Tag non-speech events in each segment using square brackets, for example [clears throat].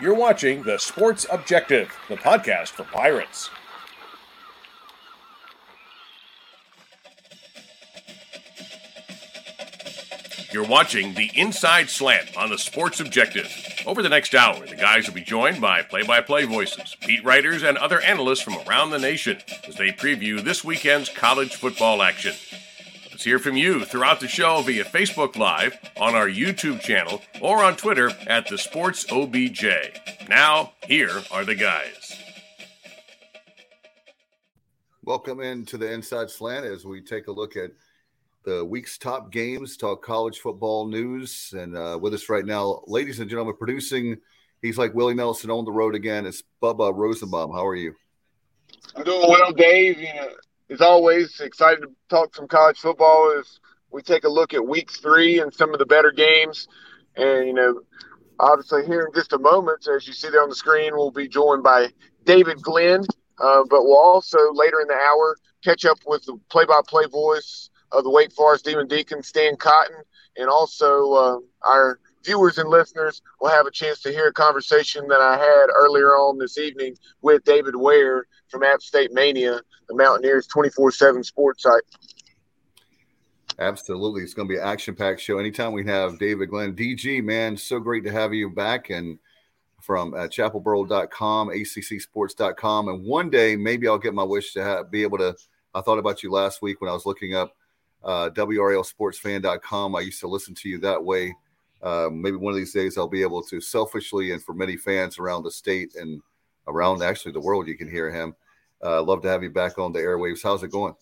You're watching The Sports Objective, the podcast for Pirates. You're watching the Inside Slant on The Sports Objective. Over the next hour, the guys will be joined by play by play voices, beat writers, and other analysts from around the nation as they preview this weekend's college football action. Let's hear from you throughout the show via Facebook Live, on our YouTube channel, or on Twitter at the Sports OBJ. Now, here are the guys. Welcome into the Inside Slant as we take a look at the week's top games, talk college football news. And uh, with us right now, ladies and gentlemen, producing, he's like Willie Nelson on the road again. It's Bubba Rosenbaum. How are you? I'm doing well, Dave. You know, as always, excited to talk some college football as we take a look at week three and some of the better games. And, you know, obviously here in just a moment, as you see there on the screen, we'll be joined by David Glenn. Uh, but we'll also later in the hour catch up with the play-by-play voice of the Wake Forest Demon Deacon, Stan Cotten, and also uh, our viewers and listeners will have a chance to hear a conversation that I had earlier on this evening with David Ware from App State Mania, the Mountaineers 24 7 sports site. Absolutely. It's going to be an action packed show. Anytime we have David Glenn, DG, man, so great to have you back. And from uh, chapelboro.com, accsports.com. And one day, maybe I'll get my wish to have, be able to. I thought about you last week when I was looking up uh, WRALSportsFan.com. I used to listen to you that way. Uh, maybe one of these days I'll be able to selfishly and for many fans around the state and around actually the world, you can hear him. Uh, love to have you back on the airwaves. How's it going?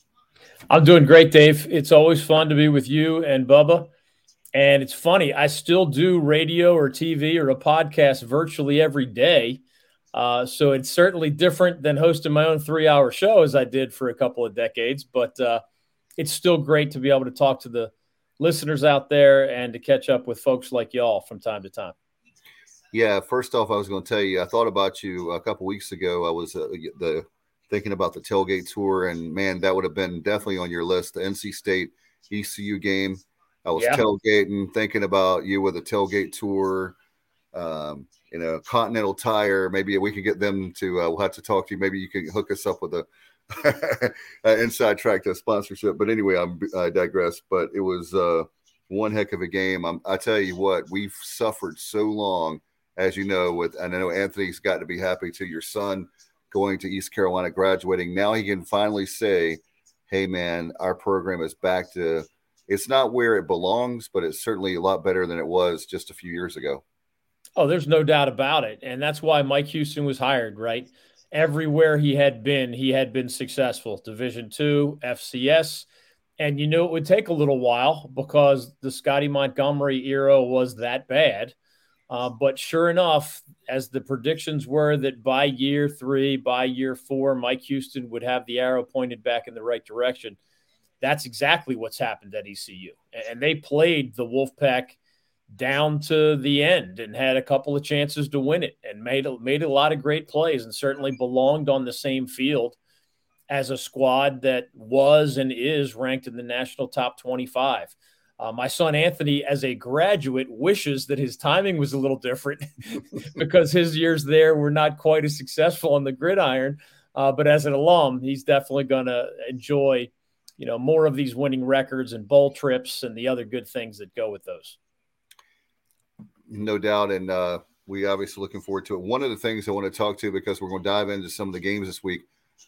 I'm doing great, Dave. It's always fun to be with you and Bubba. And it's funny, I still do radio or TV or a podcast virtually every day. Uh, so it's certainly different than hosting my own three hour show as I did for a couple of decades. But uh, it's still great to be able to talk to the listeners out there and to catch up with folks like y'all from time to time. Yeah, first off, I was going to tell you, I thought about you a couple weeks ago. I was uh, the thinking about the tailgate tour, and man, that would have been definitely on your list. The NC State ECU game. I was yeah. tailgating, thinking about you with a tailgate tour. Um, you know, Continental Tire. Maybe we could get them to. Uh, we'll have to talk to you. Maybe you can hook us up with [laughs] a inside track to sponsorship. But anyway, I'm, I digress. But it was uh, one heck of a game. I'm, I tell you what, we've suffered so long, as you know. With and I know Anthony's got to be happy to your son going to East Carolina, graduating. Now he can finally say, "Hey, man, our program is back to." It's not where it belongs, but it's certainly a lot better than it was just a few years ago. Oh, there's no doubt about it. And that's why Mike Houston was hired, right? everywhere he had been, he had been successful. Division two, FCS. And you knew it would take a little while because the Scottie Montgomery era was that bad. Uh, but sure enough, as the predictions were that by year three, by year four, Mike Houston would have the arrow pointed back in the right direction. That's exactly what's happened at ECU. And they played the Wolfpack down to the end and had a couple of chances to win it and made made a lot of great plays and certainly belonged on the same field as a squad that was and is ranked in the national top 25. Uh, my son Anthony, as a graduate, wishes that his timing was a little different [laughs] because his years there were not quite as successful on the gridiron. Uh, but as an alum, he's definitely going to enjoy, you know, more of these winning records and bowl trips and the other good things that go with those no doubt, and uh, we obviously looking forward to it. One of the things I want to talk to because we're going to dive into some of the games this week,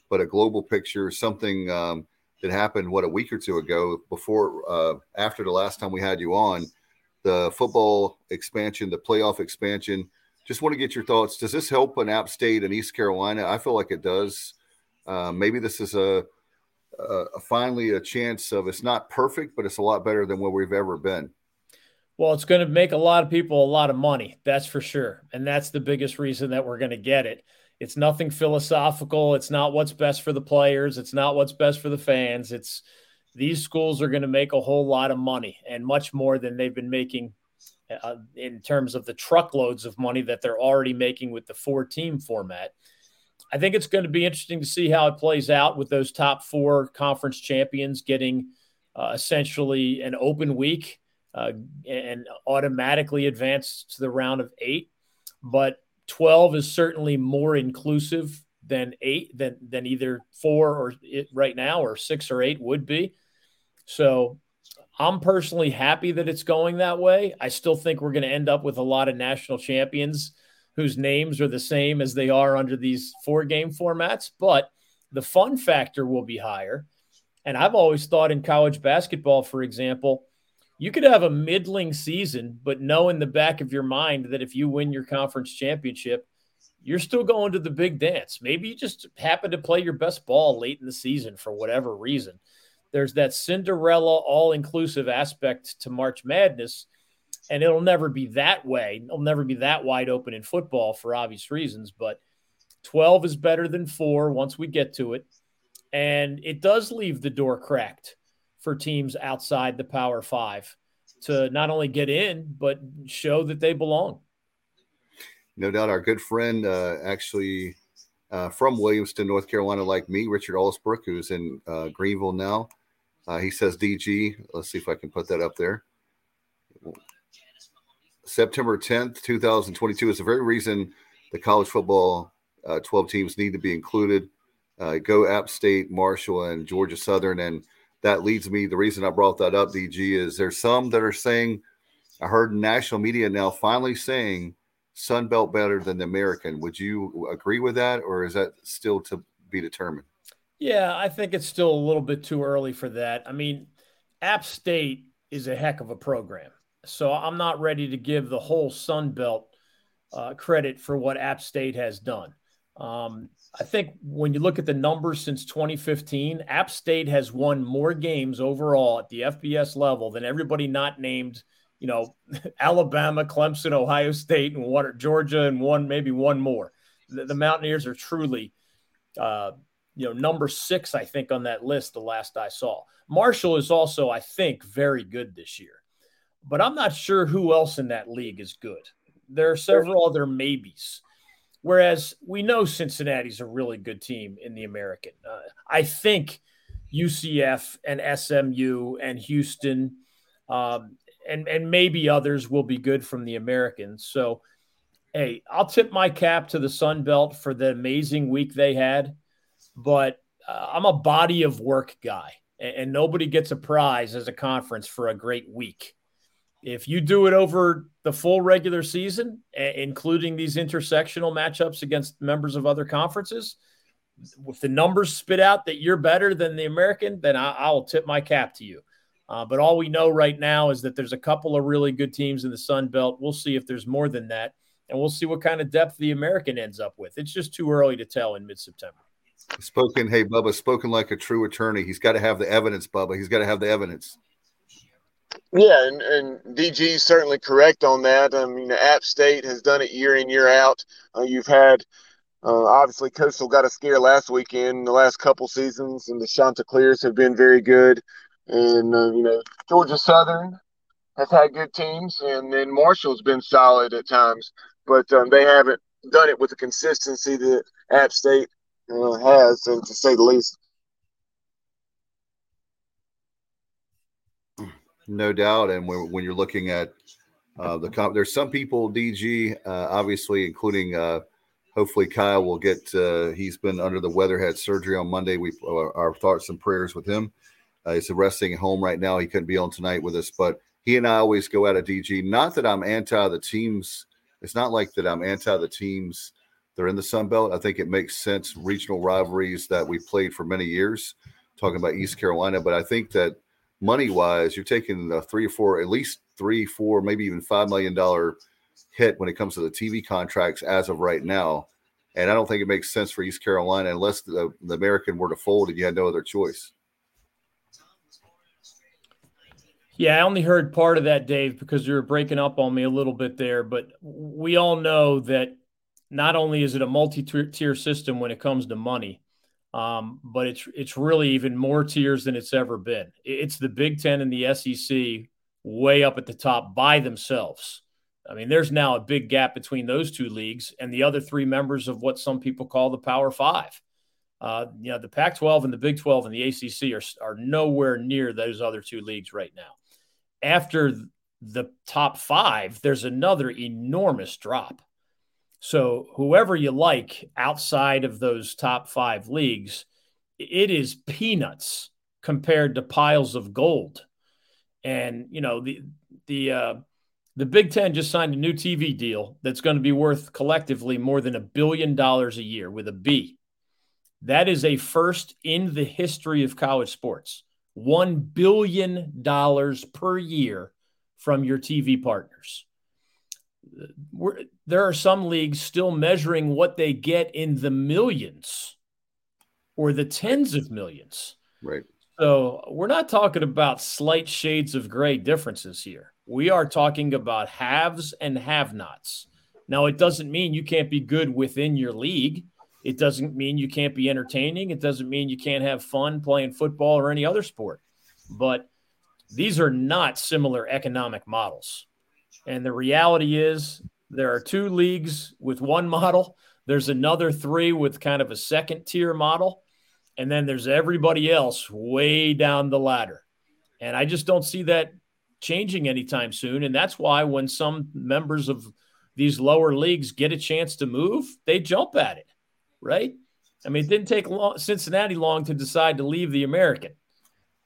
but a global picture, something um, that happened what a week or two ago before uh, after the last time we had you on, the football expansion, the playoff expansion. Just want to get your thoughts. Does this help an App State and East Carolina? I feel like it does. Uh, maybe this is a, a, a finally a chance of it's not perfect, but it's a lot better than where we've ever been. Well, it's going to make a lot of people a lot of money. That's for sure. And that's the biggest reason that we're going to get it. It's nothing philosophical. It's not what's best for the players. It's not what's best for the fans. It's these schools are going to make a whole lot of money and much more than they've been making uh, in terms of the truckloads of money that they're already making with the four team format. I think it's going to be interesting to see how it plays out with those top four conference champions getting uh, essentially an open week uh, and automatically advance to the round of eight. But 12 is certainly more inclusive than eight than than either four or it, right now or six or eight would be. So I'm personally happy that it's going that way. I still think we're going to end up with a lot of national champions whose names are the same as they are under these four game formats, but the fun factor will be higher. And I've always thought in college basketball, for example, you could have a middling season, but know in the back of your mind that if you win your conference championship, you're still going to the big dance. Maybe you just happen to play your best ball late in the season for whatever reason. There's that Cinderella all inclusive aspect to March Madness, and it'll never be that way. It'll never be that wide open in football for obvious reasons, but 12 is better than four once we get to it. And it does leave the door cracked for teams outside the Power Five to not only get in, but show that they belong. No doubt. Our good friend, uh, actually uh, from Williamston, North Carolina, like me, Richard Allsbrook, who's in uh, Greenville now. Uh, he says DG. Let's see if I can put that up there. September 10th, 2022 is the very reason the college football uh, 12 teams need to be included. Uh, go App State, Marshall, and Georgia Southern. And that leads me, the reason I brought that up, DG, is there's some that are saying, I heard national media now finally saying Sun Belt better than the American. Would you agree with that, or is that still to be determined? Yeah, I think it's still a little bit too early for that. I mean, App State is a heck of a program. So I'm not ready to give the whole Sun Belt uh, credit for what App State has done. Um, I think when you look at the numbers since 2015, App State has won more games overall at the FBS level than everybody not named, you know, [laughs] Alabama, Clemson, Ohio State, and one Georgia, and one maybe one more. The, the Mountaineers are truly, uh, you know, number six, I think, on that list. The last I saw, Marshall is also, I think, very good this year, but I'm not sure who else in that league is good. There are several other maybes. Whereas we know Cincinnati's a really good team in the American. Uh, I think UCF and SMU and Houston um, and and maybe others will be good from the Americans. So, hey, I'll tip my cap to the Sun Belt for the amazing week they had, but uh, I'm a body of work guy, and, and nobody gets a prize as a conference for a great week. If you do it over the full regular season, including these intersectional matchups against members of other conferences, if the numbers spit out that you're better than the American, then I, will tip my cap to you. Uh, but all we know right now is that there's a couple of really good teams in the Sun Belt. We'll see if there's more than that, and we'll see what kind of depth the American ends up with. It's just too early to tell in mid-September. Spoken, hey Bubba, spoken like a true attorney. He's got to have the evidence, Bubba. He's got to have the evidence. Yeah, and, and DG is certainly correct on that. I mean, App State has done it year in, year out. Uh, you've had, uh, obviously, Coastal got a scare last weekend. The last couple seasons, and the Chanticleers have been very good. And, uh, you know, Georgia Southern has had good teams, and then Marshall's been solid at times, but um, they haven't done it with the consistency that App State uh, has, and to say the least. No doubt. And when, when you're looking at uh, the comp, there's some people, DG, uh, obviously, including uh, hopefully Kyle will get, uh, he's been under the weather, had surgery on Monday. We, uh, our thoughts and prayers with him. Uh, he's resting at home right now. He couldn't be on tonight with us, but he and I always go out of DG. Not that I'm anti the teams. It's not like that I'm anti the teams. They're in the Sun Belt. I think it makes sense. Regional rivalries that we played for many years, talking about East Carolina. But I think that money wise, you're taking a three or four, at least three, four, maybe even five million dollar hit when it comes to the TV contracts as of right now. And I don't think it makes sense for East Carolina unless the, the American were to fold and you had no other choice. Yeah, I only heard part of that, Dave, because you were breaking up on me a little bit there. But we all know that not only is it a multi tier system when it comes to money, um, but it's it's really even more tiers than it's ever been. It's the Big Ten and the SEC way up at the top by themselves. I mean, there's now a big gap between those two leagues and the other three members of what some people call the Power Five. Uh, you know, the Pac-12 and the Big 12 and the ACC are are nowhere near those other two leagues right now. After the top five, there's another enormous drop. So, whoever you like outside of those top five leagues, it is peanuts compared to piles of gold. And, you know, the, the, uh, the Big Ten just signed a new TV deal that's going to be worth collectively more than a billion dollars a year with a B. That is a first in the history of college sports. $1 billion per year from your TV partners. We're, there are some leagues still measuring what they get in the millions or the tens of millions. Right. So we're not talking about slight shades of gray differences here. We are talking about haves and have nots. Now, it doesn't mean you can't be good within your league. It doesn't mean you can't be entertaining. It doesn't mean you can't have fun playing football or any other sport. But these are not similar economic models. And the reality is, there are two leagues with one model, there's another three with kind of a second tier model, and then there's everybody else way down the ladder. And I just don't see that changing anytime soon. And that's why when some members of these lower leagues get a chance to move, they jump at it right? I mean, it didn't take long, Cincinnati long to decide to leave the American.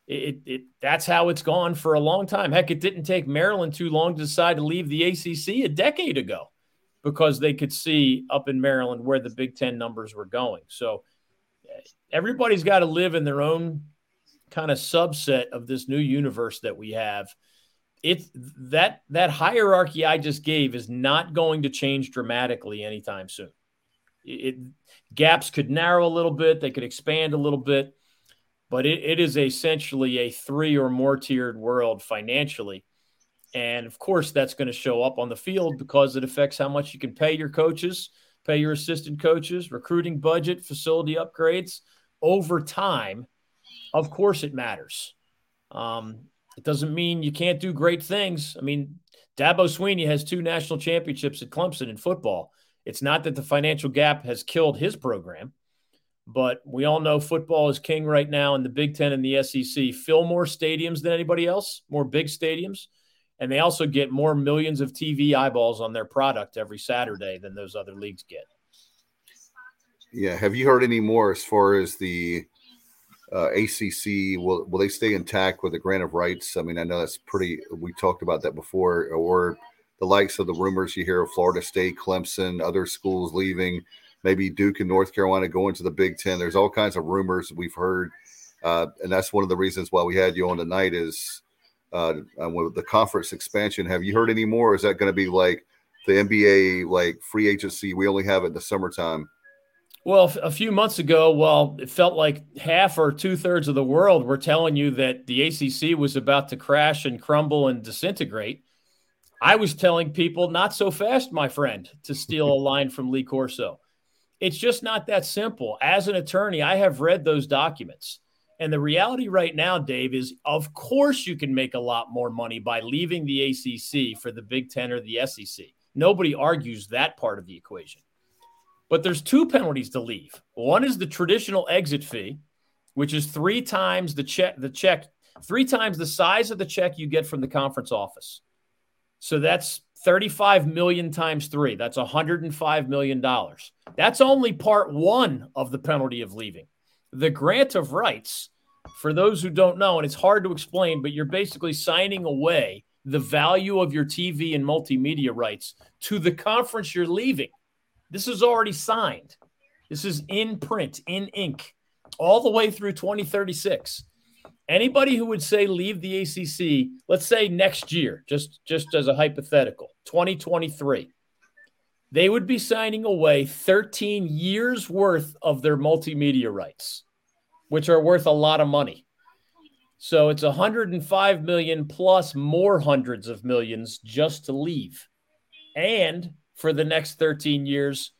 It, it, that's how it's gone for a long time. Heck, it didn't take Maryland too long to decide to leave the ACC a decade ago because they could see up in Maryland where the Big Ten numbers were going. So eh, everybody's got to live in their own kind of subset of this new universe that we have. It that that hierarchy I just gave is not going to change dramatically anytime soon. It, gaps could narrow a little bit, they could expand a little bit, but it, it is essentially a three or more tiered world financially. And of course, that's going to show up on the field because it affects how much you can pay your coaches, pay your assistant coaches, recruiting budget, facility upgrades over time. Of course, it matters. Um, it doesn't mean you can't do great things. I mean, Dabo Swinney has two national championships at Clemson in football. It's not that the financial gap has killed his program, but we all know football is king right now in the Big Ten and the SEC. Fill more stadiums than anybody else, more big stadiums. And they also get more millions of TV eyeballs on their product every Saturday than those other leagues get. Yeah. Have you heard any more as far as the uh, ACC? Will, will they stay intact with the grant of rights? I mean, I know that's pretty, we talked about that before, or the likes of the rumors you hear of Florida State, Clemson, other schools leaving, maybe Duke and North Carolina going to the Big Ten. There's all kinds of rumors we've heard, uh, and that's one of the reasons why we had you on tonight is uh, uh with the conference expansion. Have you heard any more? is that going to be like the NBA like free agency? We only have it in the summertime. Well, a few months ago, well, it felt like half or two thirds of the world were telling you that the ACC was about to crash and crumble and disintegrate. I was telling people, not so fast, my friend, to steal a [laughs] line from Lee Corso. It's just not that simple. As an attorney, I have read those documents. And the reality right now, Dave, is of course you can make a lot more money by leaving the ACC for the Big Ten or the SEC. Nobody argues that part of the equation. But there's two penalties to leave. One is the traditional exit fee, which is three times the check, the check, three times the size of the check you get from the conference office. So that's 35 million times three. That's 105 million dollars. That's only part one of the penalty of leaving. The grant of rights, for those who don't know, and it's hard to explain, but you're basically signing away the value of your TV and multimedia rights to the conference you're leaving. This is already signed. This is in print, in ink, all the way through 2036 anybody who would say leave the ACC, let's say next year, just just as a hypothetical, 2023, they would be signing away 13 years worth of their multimedia rights, which are worth a lot of money. So it's 105 million plus more hundreds of millions just to leave. And for the next 13 years,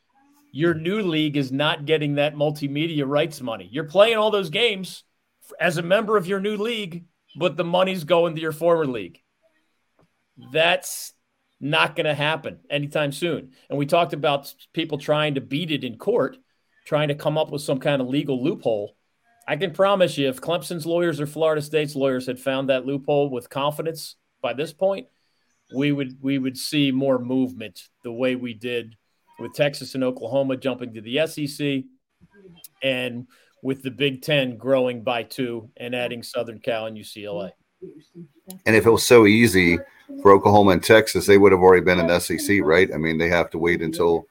your new league is not getting that multimedia rights money. You're playing all those games as a member of your new league, but the money's going to your former league. That's not going to happen anytime soon. And we talked about people trying to beat it in court, trying to come up with some kind of legal loophole. I can promise you, if Clemson's lawyers or Florida State's lawyers had found that loophole with confidence by this point, we would we would see more movement the way we did with Texas and Oklahoma jumping to the SEC, and with the Big Ten growing by two and adding Southern Cal and UCLA. And if it was so easy for Oklahoma and Texas, they would have already been in the SEC, right? I mean, they have to wait until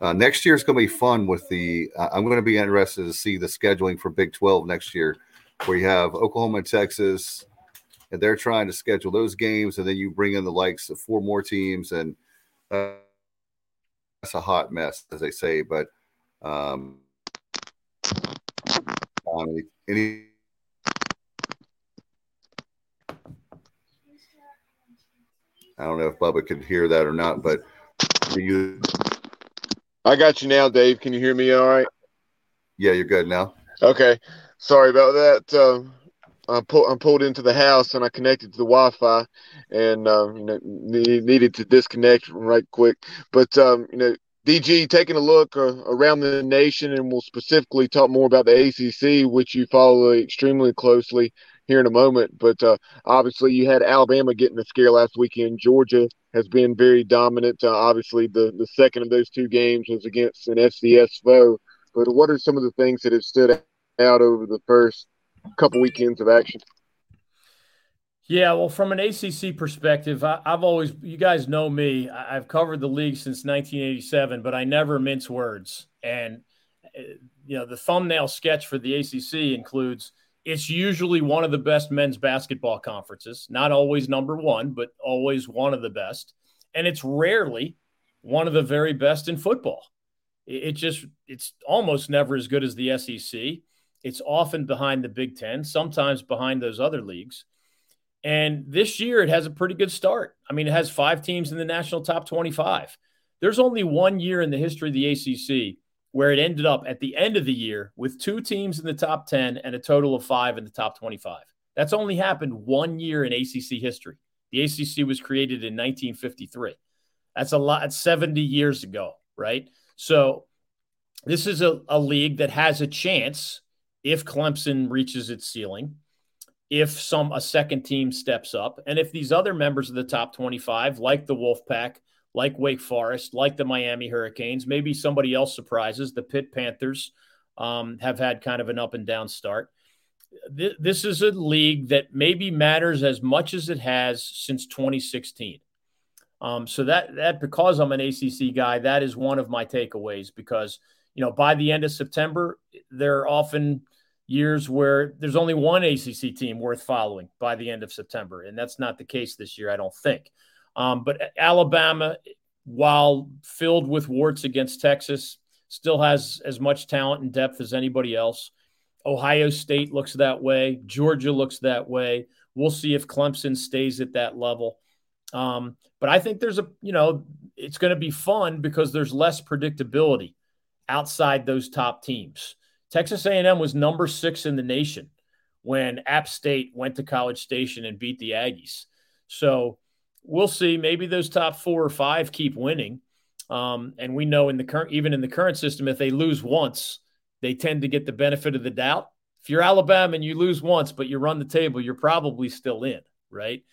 uh, next year is going to be fun with the. Uh, I'm going to be interested to see the scheduling for Big 12 next year, where you have Oklahoma and Texas, and they're trying to schedule those games, and then you bring in the likes of four more teams, and uh, that's a hot mess, as they say. But um, any I don't know if Bubba could hear that or not, but you I got you now, Dave. Can you hear me all right? Yeah, you're good now. Okay. Sorry about that. Uh, I'm, pull, I'm pulled into the house and I connected to the Wi-Fi, and uh, you know needed to disconnect right quick. But um, you know, DG taking a look uh, around the nation, and we'll specifically talk more about the ACC, which you follow extremely closely here in a moment. But uh, obviously, you had Alabama getting the scare last weekend. Georgia has been very dominant. Uh, obviously, the, the second of those two games was against an FCS foe. But what are some of the things that have stood out over the first couple weekends of action? Yeah, well, from an ACC perspective, I, have always, you guys know me, I, have covered the league since 1987, but I never mince words. And, uh, you know, the thumbnail sketch for the ACC includes it's usually one of the best men's basketball conferences, not always number one, but always one of the best. And it's rarely one of the very best in football. It just, it's almost never as good as the SEC. It's often behind the Big Ten, sometimes behind those other leagues. And this year, it has a pretty good start. I mean, it has five teams in the national top 25. There's only one year in the history of the ACC where it ended up at the end of the year with two teams in the top 10 and a total of five in the top 25. That's only happened one year in ACC history. The ACC was created in 1953. That's a lot, It's 70 years ago, right? So this is a, a league that has a chance if Clemson reaches its ceiling, if some a second team steps up, and if these other members of the top 25, like the Wolfpack, like Wake Forest, like the Miami Hurricanes. Maybe somebody else surprises. The Pitt Panthers um, have had kind of an up and down start. Th- this is a league that maybe matters as much as it has since 2016. Um, so that that because I'm an ACC guy, that is one of my takeaways. Because you know, by the end of September, there are often years where there's only one ACC team worth following by the end of September, and that's not the case this year, I don't think. Um, but Alabama, while filled with warts against Texas, still has as much talent and depth as anybody else. Ohio State looks that way. Georgia looks that way. We'll see if Clemson stays at that level. Um, but I think there's a, you know, it's going to be fun because there's less predictability outside those top teams. Texas A&M was number six in the nation when App State went to College Station and beat the Aggies. So we'll see. Maybe those top four or five keep winning. Um, and we know in the current, even in the current system, if they lose once, they tend to get the benefit of the doubt. If you're Alabama and you lose once, but you run the table, you're probably still in, right?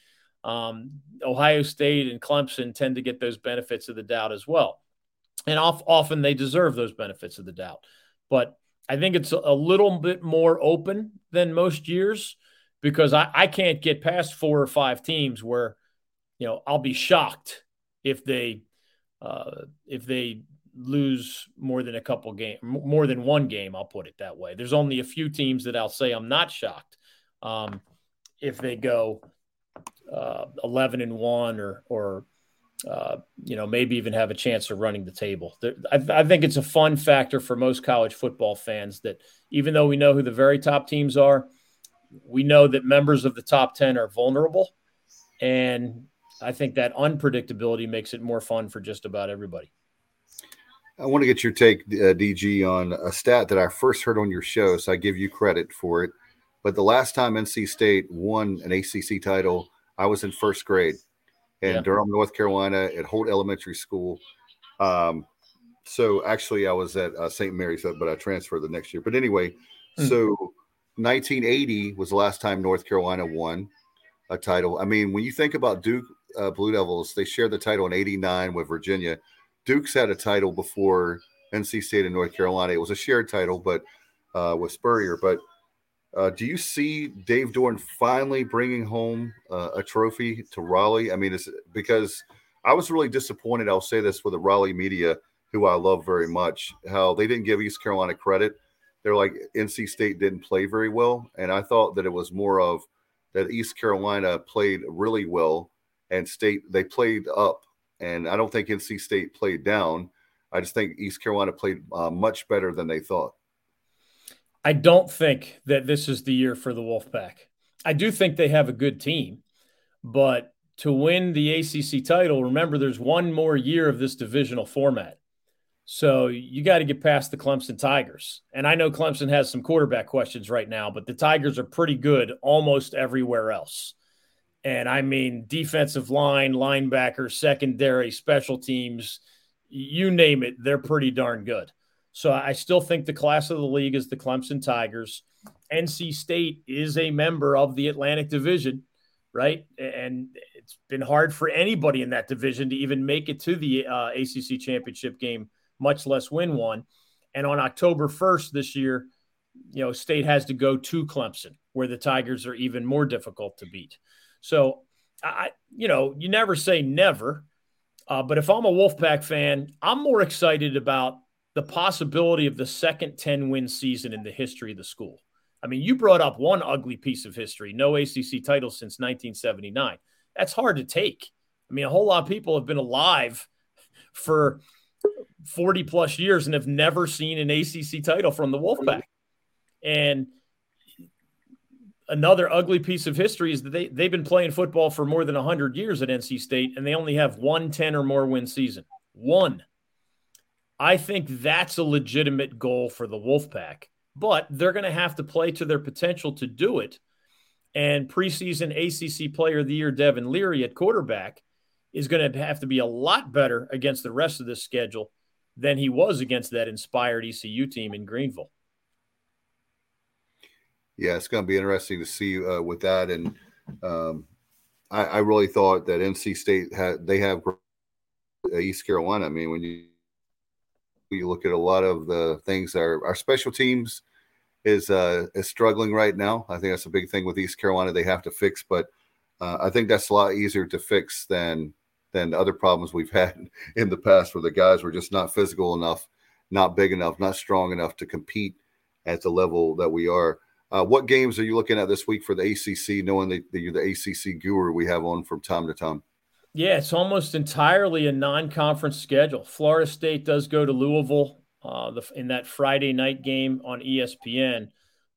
Um, Ohio State and Clemson tend to get those benefits of the doubt as well. And off, often they deserve those benefits of the doubt. But I think it's a little bit more open than most years because I, I can't get past four or five teams where you know, I'll be shocked if they uh, if they lose more than a couple game, more than one game. I'll put it that way. There's only a few teams that I'll say I'm not shocked um, if they go uh, 11 and one or or uh, you know maybe even have a chance of running the table. I, I think it's a fun factor for most college football fans that even though we know who the very top teams are, we know that members of the top 10 are vulnerable and I think that unpredictability makes it more fun for just about everybody. I want to get your take, uh, DG, on a stat that I first heard on your show, so I give you credit for it. But the last time NC State won an ACC title, I was in first grade in yeah. Durham, North Carolina, at Holt Elementary School. Um, so actually, I was at uh, St. Mary's, but I transferred the next year. But anyway, mm. so 1980 was the last time North Carolina won a title. I mean, when you think about Duke uh, Blue Devils, they shared the title in '89 with Virginia. Duke's had a title before NC State and North Carolina. It was a shared title, but uh, with Spurrier. But uh, do you see Dave Doeren finally bringing home uh, a trophy to Raleigh? I mean, it's because I was really disappointed. I'll say this for the Raleigh media, who I love very much, how they didn't give East Carolina credit. They're like NC State didn't play very well, and I thought that it was more of that East Carolina played really well, and State they played up, and I don't think NC State played down. I just think East Carolina played uh, much better than they thought. I don't think that this is the year for the Wolfpack. I do think they have a good team, but to win the ACC title, remember there's one more year of this divisional format. So you got to get past the Clemson Tigers. And I know Clemson has some quarterback questions right now, but the Tigers are pretty good almost everywhere else. And I mean, defensive line, linebacker, secondary, special teams, you name it, they're pretty darn good. So I still think the class of the league is the Clemson Tigers. NC State is a member of the Atlantic Division, right? And it's been hard for anybody in that division to even make it to the uh, ACC championship game, much less win one. And on October 1st this year, you know, State has to go to Clemson, where the Tigers are even more difficult to beat. So, I, you know, you never say never. Uh, but if I'm a Wolfpack fan, I'm more excited about the possibility of the second 10 win season in the history of the school. I mean, you brought up one ugly piece of history no ACC title since 1979. That's hard to take. I mean, a whole lot of people have been alive for 40 plus years and have never seen an ACC title from the Wolfpack. And another ugly piece of history is that they, they've been playing football for more than 100 years at NC State, and they only have one 10 or more win season. One. I think that's a legitimate goal for the Wolfpack, but they're going to have to play to their potential to do it. And preseason ACC Player of the Year Devin Leary at quarterback is going to have to be a lot better against the rest of this schedule than he was against that inspired ECU team in Greenville. Yeah, it's going to be interesting to see uh, with that. And um, I, I, really thought that NC State had they have East Carolina. I mean, when you you look at a lot of the things our our special teams is uh, is struggling right now. I think that's a big thing with East Carolina they have to fix, but uh, I think that's a lot easier to fix than than other problems we've [laughs] had in the past where the guys were just not physical enough, not big enough, not strong enough to compete at the level that we are. Uh, what games are you looking at this week for the ACC, knowing that you're the ACC guru we have on from time to time? Yeah, it's almost entirely a non-conference schedule. Florida State does go to Louisville uh, the, in that Friday night game on ESPN,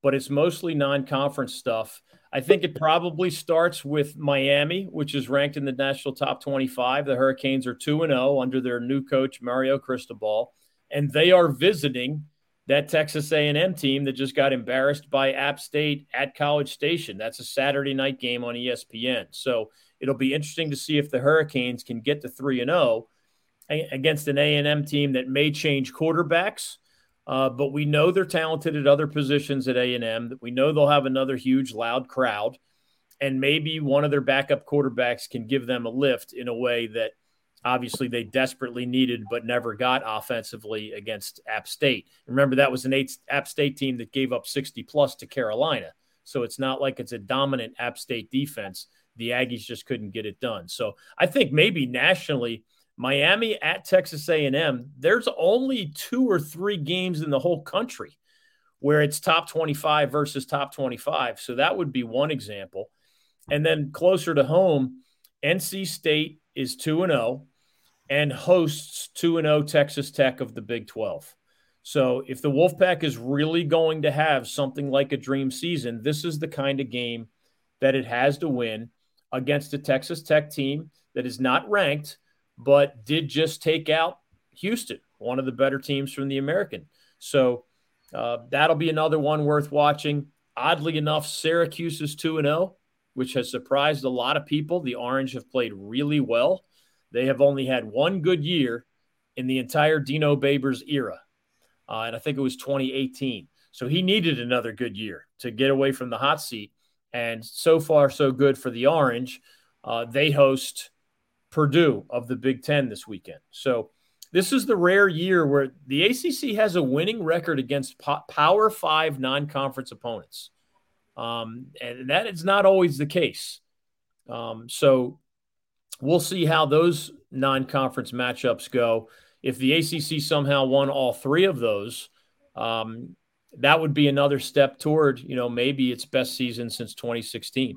but it's mostly non-conference stuff. I think it probably starts with Miami, which is ranked in the national top 25. The Hurricanes are 2 and 0 under their new coach Mario Cristobal, and they are visiting that Texas A&M team that just got embarrassed by App State at College Station. That's a Saturday night game on ESPN. So It'll be interesting to see if the Hurricanes can get to 3 and 0 against an A&M team that may change quarterbacks. Uh, but we know they're talented at other positions at A&M. We know they'll have another huge, loud crowd, and maybe one of their backup quarterbacks can give them a lift in a way that obviously they desperately needed but never got offensively against App State. Remember that was an eight App State team that gave up 60 plus to Carolina, so it's not like it's a dominant App State defense the Aggies just couldn't get it done. So I think maybe nationally, Miami at Texas A&M, there's only two or three games in the whole country where it's top 25 versus top 25. So that would be one example. And then closer to home, NC State is 2 and 0 and hosts 2 and 0 Texas Tech of the Big 12. So if the Wolfpack is really going to have something like a dream season, this is the kind of game that it has to win against a Texas Tech team that is not ranked, but did just take out Houston, one of the better teams from the American. So uh, that'll be another one worth watching. Oddly enough, Syracuse is 2 0, which has surprised a lot of people. The Orange have played really well. They have only had one good year in the entire Dino Babers era. Uh, and I think it was 2018. So he needed another good year to get away from the hot seat. And so far, so good for the Orange. Uh, they host Purdue of the Big Ten this weekend. So this is the rare year where the ACC has a winning record against Power Five non-conference opponents, um, and that is not always the case. Um, so we'll see how those non-conference matchups go. If the ACC somehow won all three of those, um, that would be another step toward you know maybe its best season since 2016.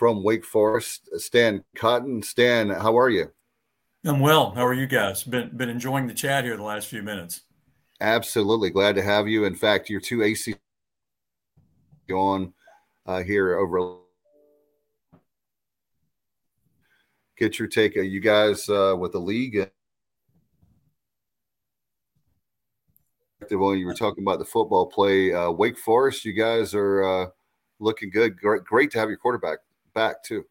from Wake Forest, Stan Cotten. Stan, how are you? I'm well. How are you guys? Been been enjoying the chat here the last few minutes. Absolutely glad to have you. In fact, your two AC on uh, here over. Get your take, uh, you guys, uh, with the league. When you were talking about the football play, uh, Wake Forest, you guys are uh, looking good. Great, great to have your quarterback back too.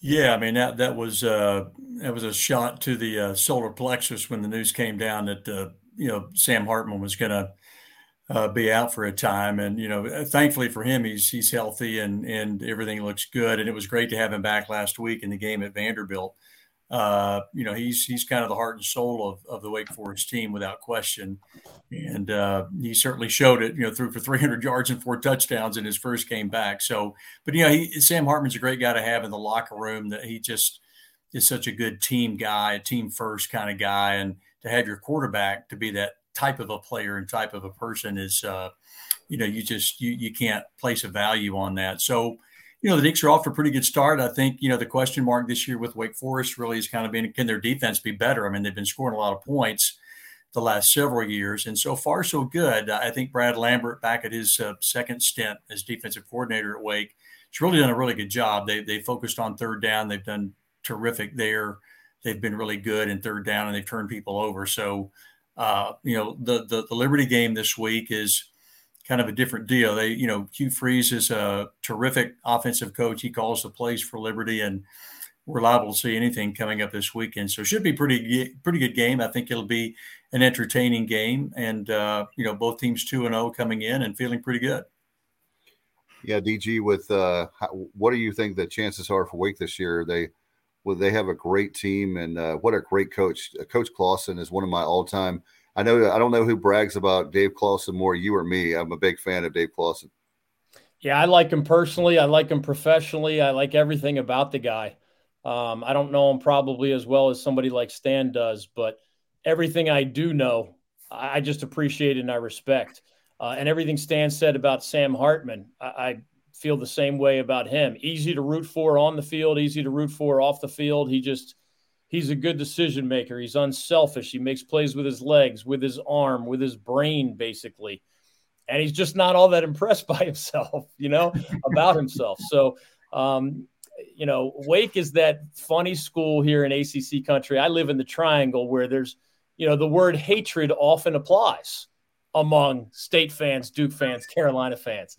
Yeah, I mean that that was uh, that was a shot to the uh, solar plexus when the news came down that uh, you know Sam Hartman was going to uh, be out for a time, and you know thankfully for him he's he's healthy and and everything looks good, and it was great to have him back last week in the game at Vanderbilt uh, you know, he's he's kind of the heart and soul of, of the Wake Forest team without question, and uh, he certainly showed it. You know, threw for 300 yards and four touchdowns in his first game back. So, but you know, he, Sam Hartman's a great guy to have in the locker room. That he just is such a good team guy, a team first kind of guy, and to have your quarterback to be that type of a player and type of a person is, uh, you know, you just you you can't place a value on that. So you know, the Deacs are off to a pretty good start. I think, you know, the question mark this year with Wake Forest really is kind of been can their defense be better? I mean, they've been scoring a lot of points the last several years, and so far, so good. I think Brad Lambert, back at his uh, second stint as defensive coordinator at Wake, has really done a really good job. They, they focused on third down, they've done terrific there. They've been really good in third down, and they've turned people over. So, uh, you know, the, the, the Liberty game this week is kind of a different deal. They, you know, Hugh Freeze is a terrific offensive coach. He calls the plays for Liberty, and we're liable to see anything coming up this weekend. So it should be pretty pretty good game. I think it'll be an entertaining game, and uh, you know, both teams two and zero oh coming in and feeling pretty good. Yeah, DG. With uh, what do you think the chances are for Wake this year? They well, they have a great team, and uh, what a great coach. Coach Clawson is one of my all time I know I don't know who brags about Dave Clawson more, you or me. I'm a big fan of Dave Clawson. Yeah, I like him personally. I like him professionally. I like everything about the guy. Um, I don't know him probably as well as somebody like Stan does, but everything I do know, I just appreciate and I respect. Uh, and everything Stan said about Sam Hartman, I, I feel the same way about him. Easy to root for on the field, easy to root for off the field. He just he's a good decision maker. He's unselfish. He makes plays with his legs, with his arm, with his brain, basically. And he's just not all that [laughs] impressed by himself, you know, about himself. So, um, you know, Wake is that funny school here in ACC country. I live in the triangle where there's, you know, the word hatred often applies among state fans, Duke fans, Carolina fans.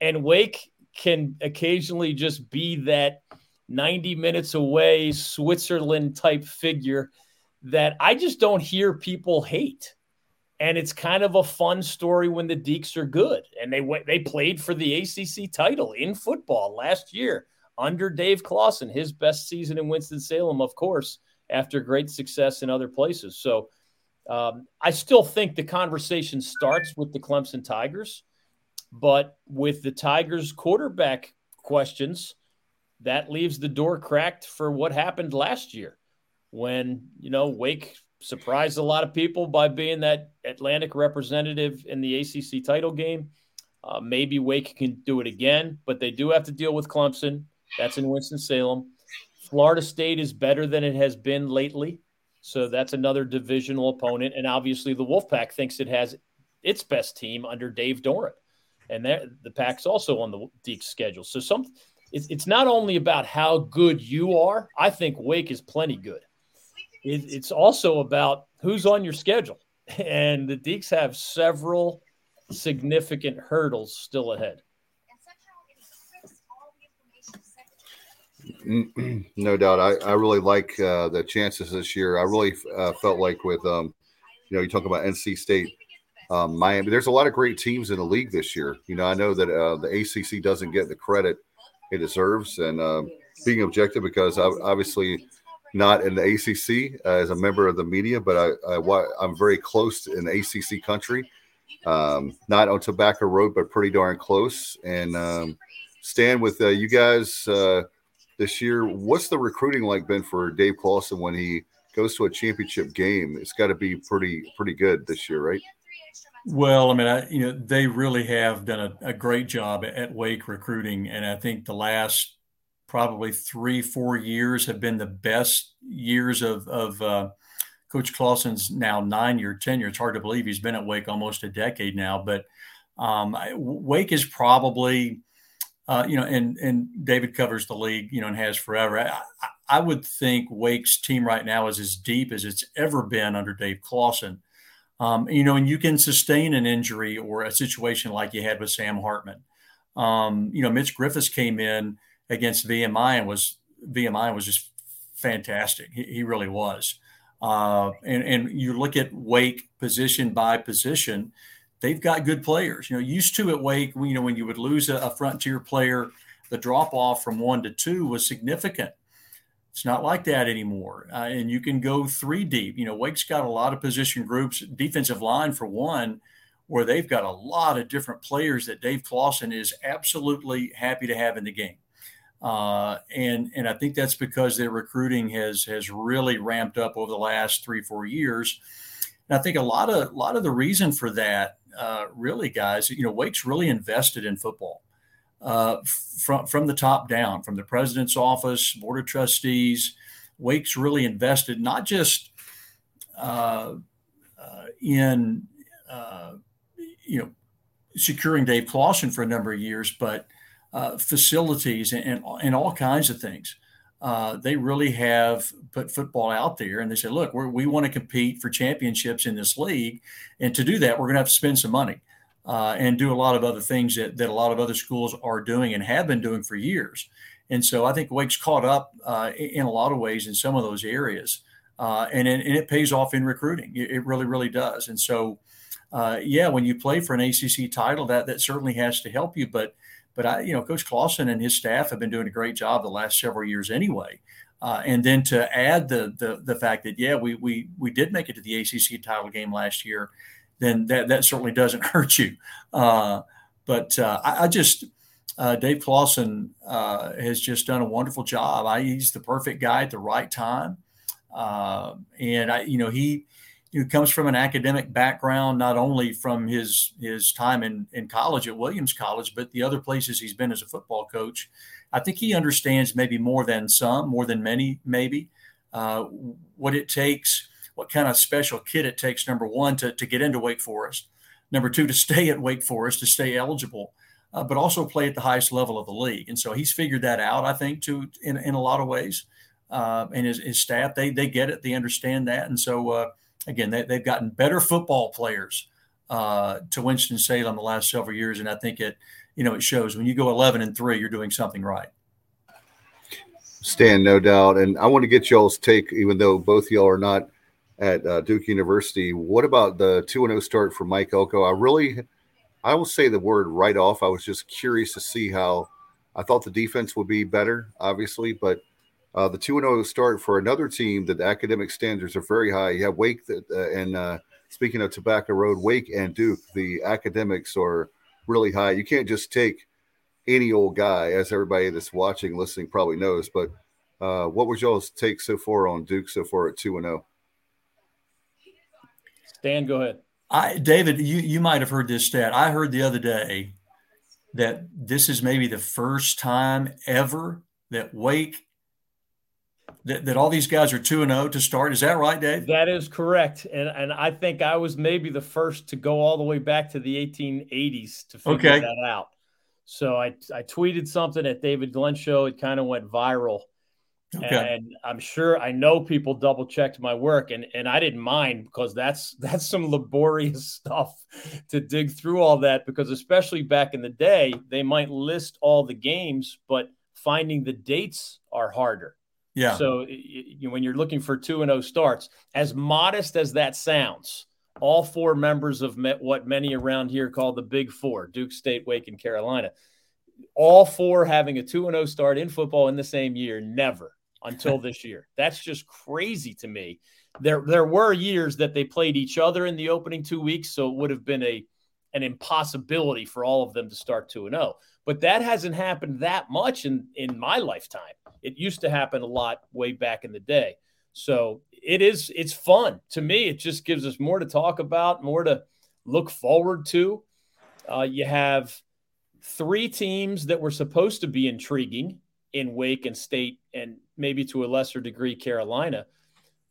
And Wake can occasionally just be that 90 minutes away, Switzerland type figure that I just don't hear people hate. And it's kind of a fun story when the Deacs are good. And they went, they played for the ACC title in football last year under Dave Clawson, his best season in Winston-Salem, of course, after great success in other places. So um, I still think the conversation starts with the Clemson Tigers, but with the Tigers quarterback questions – that leaves the door cracked for what happened last year when, you know, Wake surprised a lot of people by being that Atlantic representative in the ACC title game. Uh, maybe Wake can do it again, but they do have to deal with Clemson. That's in Winston-Salem. Florida State is better than it has been lately. So that's another divisional opponent. And obviously, the Wolfpack thinks it has its best team under Dave Doeren. And the Pack's also on the Deac schedule. So some it's, it's not only about how good you are. I think Wake is plenty good. It, it's also about who's on your schedule. And the Deacs have several significant hurdles still ahead. [clears throat] No doubt. I, I really like uh, the chances this year. I really uh, felt like with, um, you know, you talk about NC State um, Miami. There's a lot of great teams in the league this year. You know, I know that uh, the ACC doesn't get the credit it deserves, and uh, being objective because I'm obviously not in the ACC uh, as a member of the media, but I, I am very close in ACC country. Um, not on Tobacco Road, but pretty darn close. And um, Stan, with uh, you guys uh, this year, what's the recruiting like been for Dave Clawson when he goes to a championship game? It's got to be pretty pretty good this year, right? Well, I mean, I, you know, they really have done a, a, great job at Wake recruiting, and I think the last probably three, four years have been the best years of of uh, Coach Clawson's now nine year tenure. It's hard to believe he's been at Wake almost a decade now, but um, Wake is probably, uh, you know, and and David covers the league, you know, and has forever. I, I would think Wake's team right now is as deep as it's ever been under Dave Clawson. Um, you know, and you can sustain an injury or a situation like you had with Sam Hartman. Um, you know, Mitch Griffis came in against VMI and was VMI was just fantastic. He, he really was. Uh, and, and you look at Wake position by position, they've got good players. You know, used to at Wake, you know, when you would lose a, a frontier player, the drop off from one to two was significant. It's not like that anymore. Uh, and you can go three deep. You know, Wake's got a lot of position groups, defensive line for one, where they've got a lot of different players that Dave Clawson is absolutely happy to have in the game. Uh, and and I think that's because their recruiting has has really ramped up over the last three four years. And I think a lot of a lot of the reason for that, uh, really, guys, you know, Wake's really invested in football uh, from from the top down, from the president's office, board of trustees. Wake's really invested not just uh, uh, in uh, you know securing Dave Clawson for a number of years, but uh, facilities and, and, and all kinds of things. Uh, they really have put football out there and they say, look, we want to compete for championships in this league. And to do that, we're going to have to spend some money uh, and do a lot of other things that, that a lot of other schools are doing and have been doing for years. And so I think Wake's caught up uh, in a lot of ways in some of those areas. Uh, and, and it pays off in recruiting. It really, really does. And so, uh, yeah, when you play for an ACC title, that that certainly has to help you. But, but I, you know, Coach Clawson and his staff have been doing a great job the last several years anyway. Uh, and then to add the, the the fact that yeah, we we we did make it to the ACC title game last year, then that, that certainly doesn't [laughs] hurt you. Uh, but uh, I, I, just, uh, Dave Clawson uh, has just done a wonderful job. I, he's the perfect guy at the right time. Uh, and I, you know, he, he comes from an academic background, not only from his his time in, in college at Williams College, but the other places he's been as a football coach. I think he understands maybe more than some, more than many, maybe, uh, what it takes what kind of special kit it takes, number one, to, to get into Wake Forest, number two, to stay at Wake Forest, to stay eligible, uh, but also play at the highest level of the league. And so he's figured that out, I think, to in, in a lot of ways. Uh, and his, his staff, they, they get it, they understand that. And so, uh, again, they, they've gotten better football players uh, to Winston-Salem the last several years. And I think it, you know, it shows when you go 11 and three, you're doing something right. Stan, no doubt. And I want to get y'all's take, even though both y'all are not at uh, Duke University. What about the 2 0 start for Mike Elko? I really, I will say the word right off. I was just curious to see how I thought the defense would be better, obviously, but uh, the 2 0 start for another team that the academic standards are very high. You have Wake, that, uh, and uh, speaking of Tobacco Road, Wake and Duke, the academics are really high. You can't just take any old guy, as everybody that's watching, listening probably knows. But uh, what was y'all's take so far on Duke so far at 2 0? Dan, go ahead. I, David, you, you might have heard this stat. I heard the other day that this is maybe the first time ever that Wake that, that all these guys are 2 and 0 to start. Is that right, Dave? That is correct. And and I think I was maybe the first to go all the way back to the 1880s to figure okay. that out. So I I tweeted something at David Glenn show. It kind of went viral. Okay. And I'm sure I know people double checked my work and, and I didn't mind because that's [laughs] that's some laborious stuff to dig through all that because especially back in the day, they might list all the games, but finding the dates are harder. Yeah. So you, when you're looking for 2 and 0 starts, as modest as that sounds, all four members of what many around here call the Big Four Duke State, Wake, and Carolina. All four having a 2 0 start in football in the same year. Never until this year. That's just crazy to me. There, there were years that they played each other in the opening two weeks, so it would have been a an impossibility for all of them to start 2 0. But that hasn't happened that much in, in my lifetime. It used to happen a lot way back in the day. So it is it's fun to me. It just gives us more to talk about, more to look forward to. Uh, you have three teams that were supposed to be intriguing in Wake and State, and maybe to a lesser degree Carolina.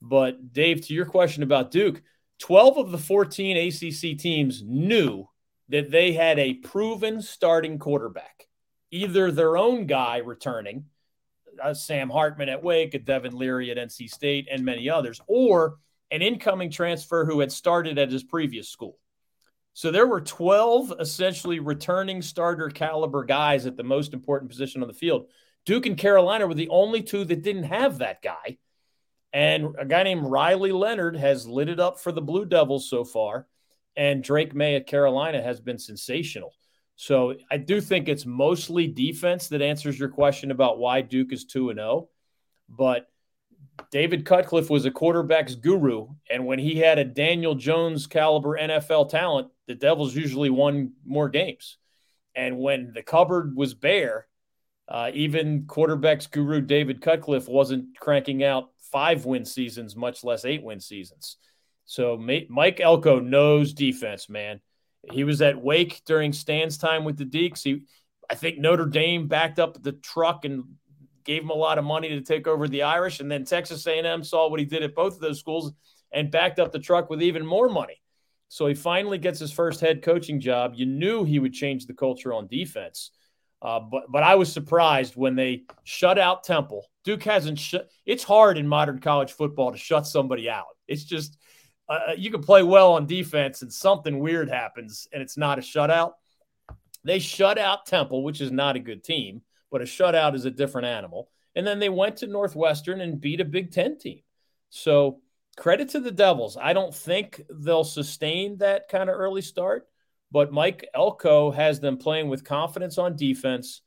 But Dave, to your question about Duke, 12 of the 14 ACC teams knew that they had a proven starting quarterback, either their own guy returning uh, Sam Hartman at Wake, a Devin Leary at NC State, and many others, or an incoming transfer who had started at his previous school. So there were 12 essentially returning starter caliber guys at the most important position on the field. Duke and Carolina were the only two that didn't have that guy. And a guy named Riley Leonard has lit it up for the Blue Devils so far. And Drake Maye at Carolina has been sensational. So I do think it's mostly defense that answers your question about why Duke is 2 and 0. But David Cutcliffe was a quarterback's guru. And when he had a Daniel Jones caliber NFL talent, the Devils usually won more games. And when the cupboard was bare, uh, even quarterbacks guru David Cutcliffe wasn't cranking out five win seasons, much less eight win seasons. So Mike Elko knows defense, man. He was at Wake during Stan's time with the Deacs. He, I think Notre Dame backed up the truck and gave him a lot of money to take over the Irish, and then Texas A&M saw what he did at both of those schools and backed up the truck with even more money. So he finally gets his first head coaching job. You knew he would change the culture on defense, uh, but but I was surprised when they shut out Temple. Duke hasn't. It's hard in modern college football to shut somebody out. It's just uh, uh, you can play well on defense and something weird happens and it's not a shutout. They shut out Temple, which is not a good team, but a shutout is a different animal. And then they went to Northwestern and beat a Big Ten team. So credit to the Devils. I don't think they'll sustain that kind of early start, but Mike Elko has them playing with confidence on defense,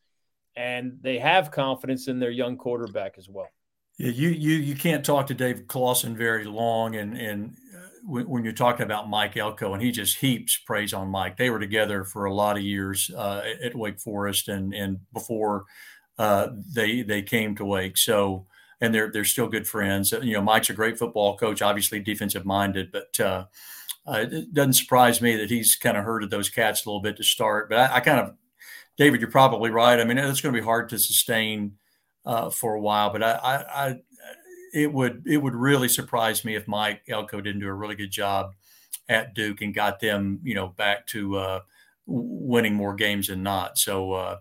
and they have confidence in their young quarterback as well. Yeah, you you you can't talk to Dave Clawson very long, and and when, when, you're talking about Mike Elko, and he just heaps praise on Mike. They were together for a lot of years uh, at Wake Forest, and and before uh, they they came to Wake. So and they're they're still good friends. You know, Mike's a great football coach, obviously defensive minded, but uh, uh it doesn't surprise me that he's kind of herded those cats a little bit to start. But I, I kind of, David, you're probably right. I mean, it's going to be hard to sustain uh, for a while, but I, I, I it would it would really surprise me if Mike Elko didn't do a really good job at Duke and got them, you know, back to uh, winning more games than not. So uh,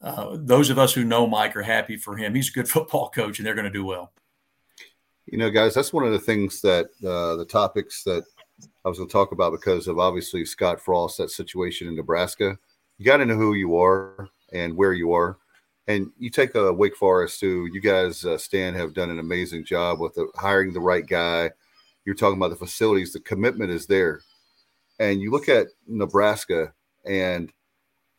uh, those of us who know Mike are happy for him. He's a good [laughs] football coach, and they're going to do well. You know, guys, that's one of the things that uh, the topics that I was going to talk about because of obviously Scott Frost, that situation in Nebraska. You got to know who you are and where you are and you take a Wake Forest, who you guys, uh, Stan, have done an amazing job with the, hiring the right guy. You're talking about the facilities, the commitment is there. And you look at Nebraska, and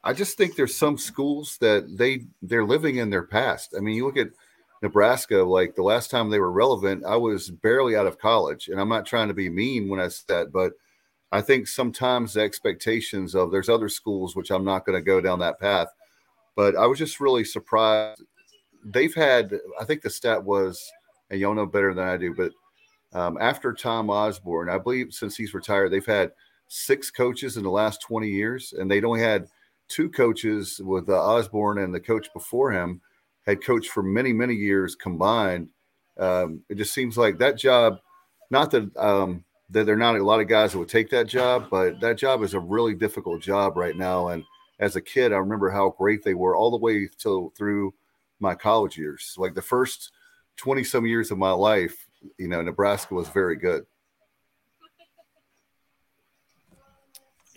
I just think there's some schools that they they're living in their past. I mean, you look at Nebraska, like the last time they were relevant, I was barely out of college, and I'm not trying to be mean when I said that, but I think sometimes the expectations of there's other schools which I'm not going to go down that path but I was just really surprised. They've had, I think the stat was, and y'all know better than I do, but um, after Tom Osborne, I believe since he's retired, they've had six coaches in the last 20 years, and they'd only had two coaches with uh, Osborne and the coach before him had coached for many, many years combined. Um, it just seems like that job, not that um, that there are not a lot of guys that would take that job, but that job is a really difficult job right now, and as a kid, I remember how great they were all the way till through my college years. Like the first 20 some years of my life, you know, Nebraska was very good.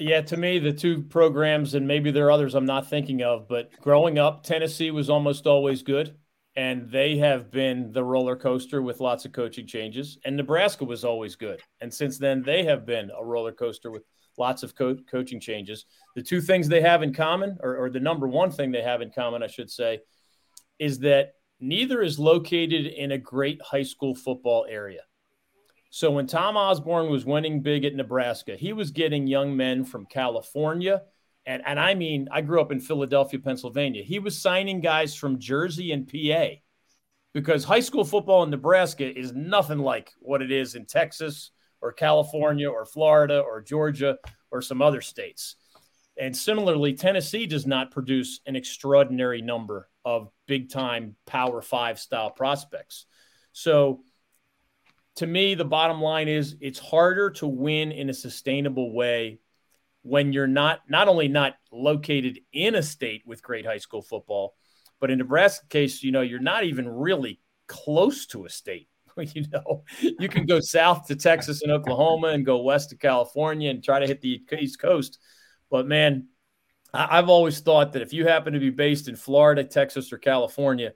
Yeah, to me, the two programs, and maybe there are others I'm not thinking of, but growing up, Tennessee was almost always good. and they have been the roller coaster with lots of coaching changes. And Nebraska was always good, and since then they have been a roller coaster with lots of co- coaching changes. The two things they have in common, or, or the number one thing they have in common, I should say, is that neither is located in a great high school football area. So when Tom Osborne was winning big at Nebraska, he was getting young men from California. And, and I mean, I grew up in Philadelphia, Pennsylvania. He was signing guys from Jersey and PA because high school football in Nebraska is nothing like what it is in Texas or California or Florida or Georgia or some other states. And similarly, Tennessee does not produce an extraordinary number of big time Power Five style prospects. So, to me, the bottom line is it's harder to win in a sustainable way when you're not not only not located in a state with great high school football, but in Nebraska case, you know, you're not even really close to a state. [laughs] you know, you can go south to Texas and Oklahoma and go west to California and try to hit the East Coast. But man, I've always thought that if you happen to be based in Florida, Texas, or California,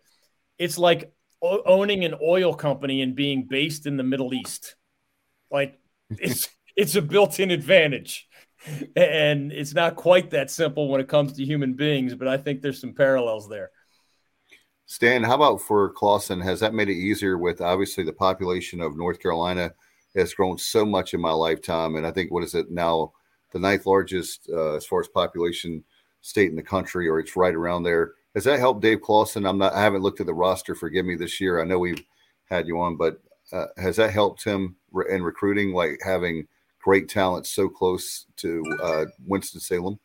it's like owning an oil company and being based in the Middle East. Like [laughs] it's it's a built-in advantage. And it's not quite that simple when it comes to human beings, but I think there's some parallels there. Stan, how about for Clawson? Has that made it easier with obviously the population of North Carolina has grown so much in my lifetime, and I think what is it now, the ninth largest uh, as far as population state in the country, or it's right around there. Has that helped Dave Clawson? I'm not. I haven't looked at the roster. Forgive me this year. I know we've had you on, but uh, has that helped him in recruiting, like having great talent so close to uh, Winston Salem?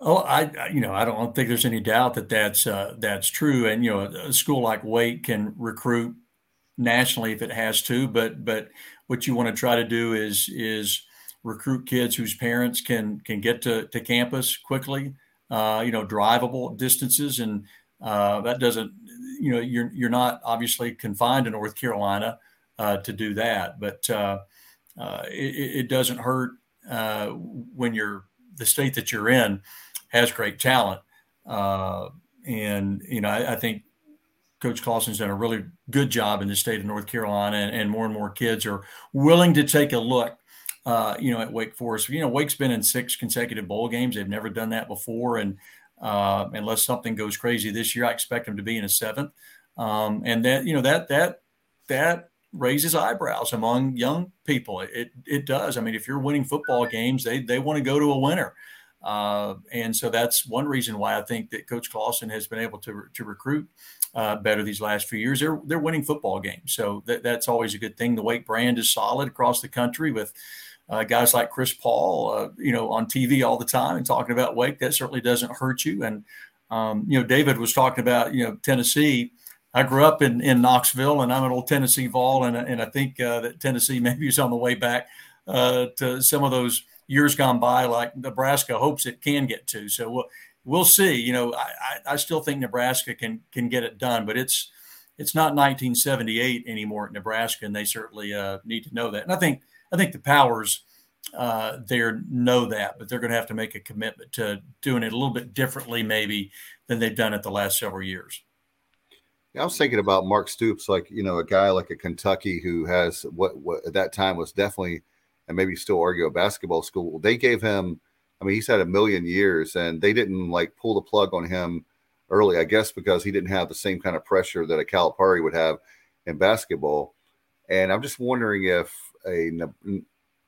Oh, I you know I don't think there's any doubt that that's uh, that's true, and you know a school like Wake can recruit nationally if it has to, but but what you want to try to do is is recruit kids whose parents can can get to, to campus quickly uh, you know, drivable distances, and uh, that doesn't, you know, you're you're not obviously confined to North Carolina uh, to do that, but uh, uh, it, it, doesn't hurt uh, when you're the state that you're in has great talent, and you know, I, I think Coach Clawson's done a really good job in the state of North Carolina, and, and, more and more kids are willing to take a look uh, you know, at Wake Forest. You know, Wake's been in six consecutive bowl games. They've never done that before, and uh, unless something goes crazy this year, I expect them to be in a seventh. Um, and that you know that that that raises eyebrows among young people. It it does. I mean, if you're winning football games, they they want to go to a winner. Uh, and so that's one reason why I think that Coach Clawson has been able to, to recruit uh, better these last few years. They're they're winning football games, so that, that's always a good thing. The Wake brand is solid across the country with uh, guys like Chris Paul, uh, you know, on TV all the time and talking about Wake. That certainly doesn't hurt you. And um, you know, David was talking about you know Tennessee. I grew up in, in Knoxville, and I'm an old Tennessee Vol, and, and I think uh, that Tennessee [laughs] maybe is on the way back uh, to some of those years gone by, like Nebraska hopes it can get to. So we'll, we'll see. You know, I, I still think Nebraska can can get it done, but it's it's not 1978 anymore at Nebraska, and they certainly uh, need to know that. And I think I think the powers uh, there know that, but they're going to have to make a commitment to doing it a little bit differently, maybe than they've done it the last several years. Yeah, I was thinking about Mark Stoops, like you know, a guy like a Kentucky who has what, what at that time was definitely, and maybe still argue a basketball school. They gave him, I mean, he's had a million years, and they didn't like pull the plug on him early, I guess, because he didn't have the same kind of pressure that a Calipari would have in basketball. And I'm just wondering if a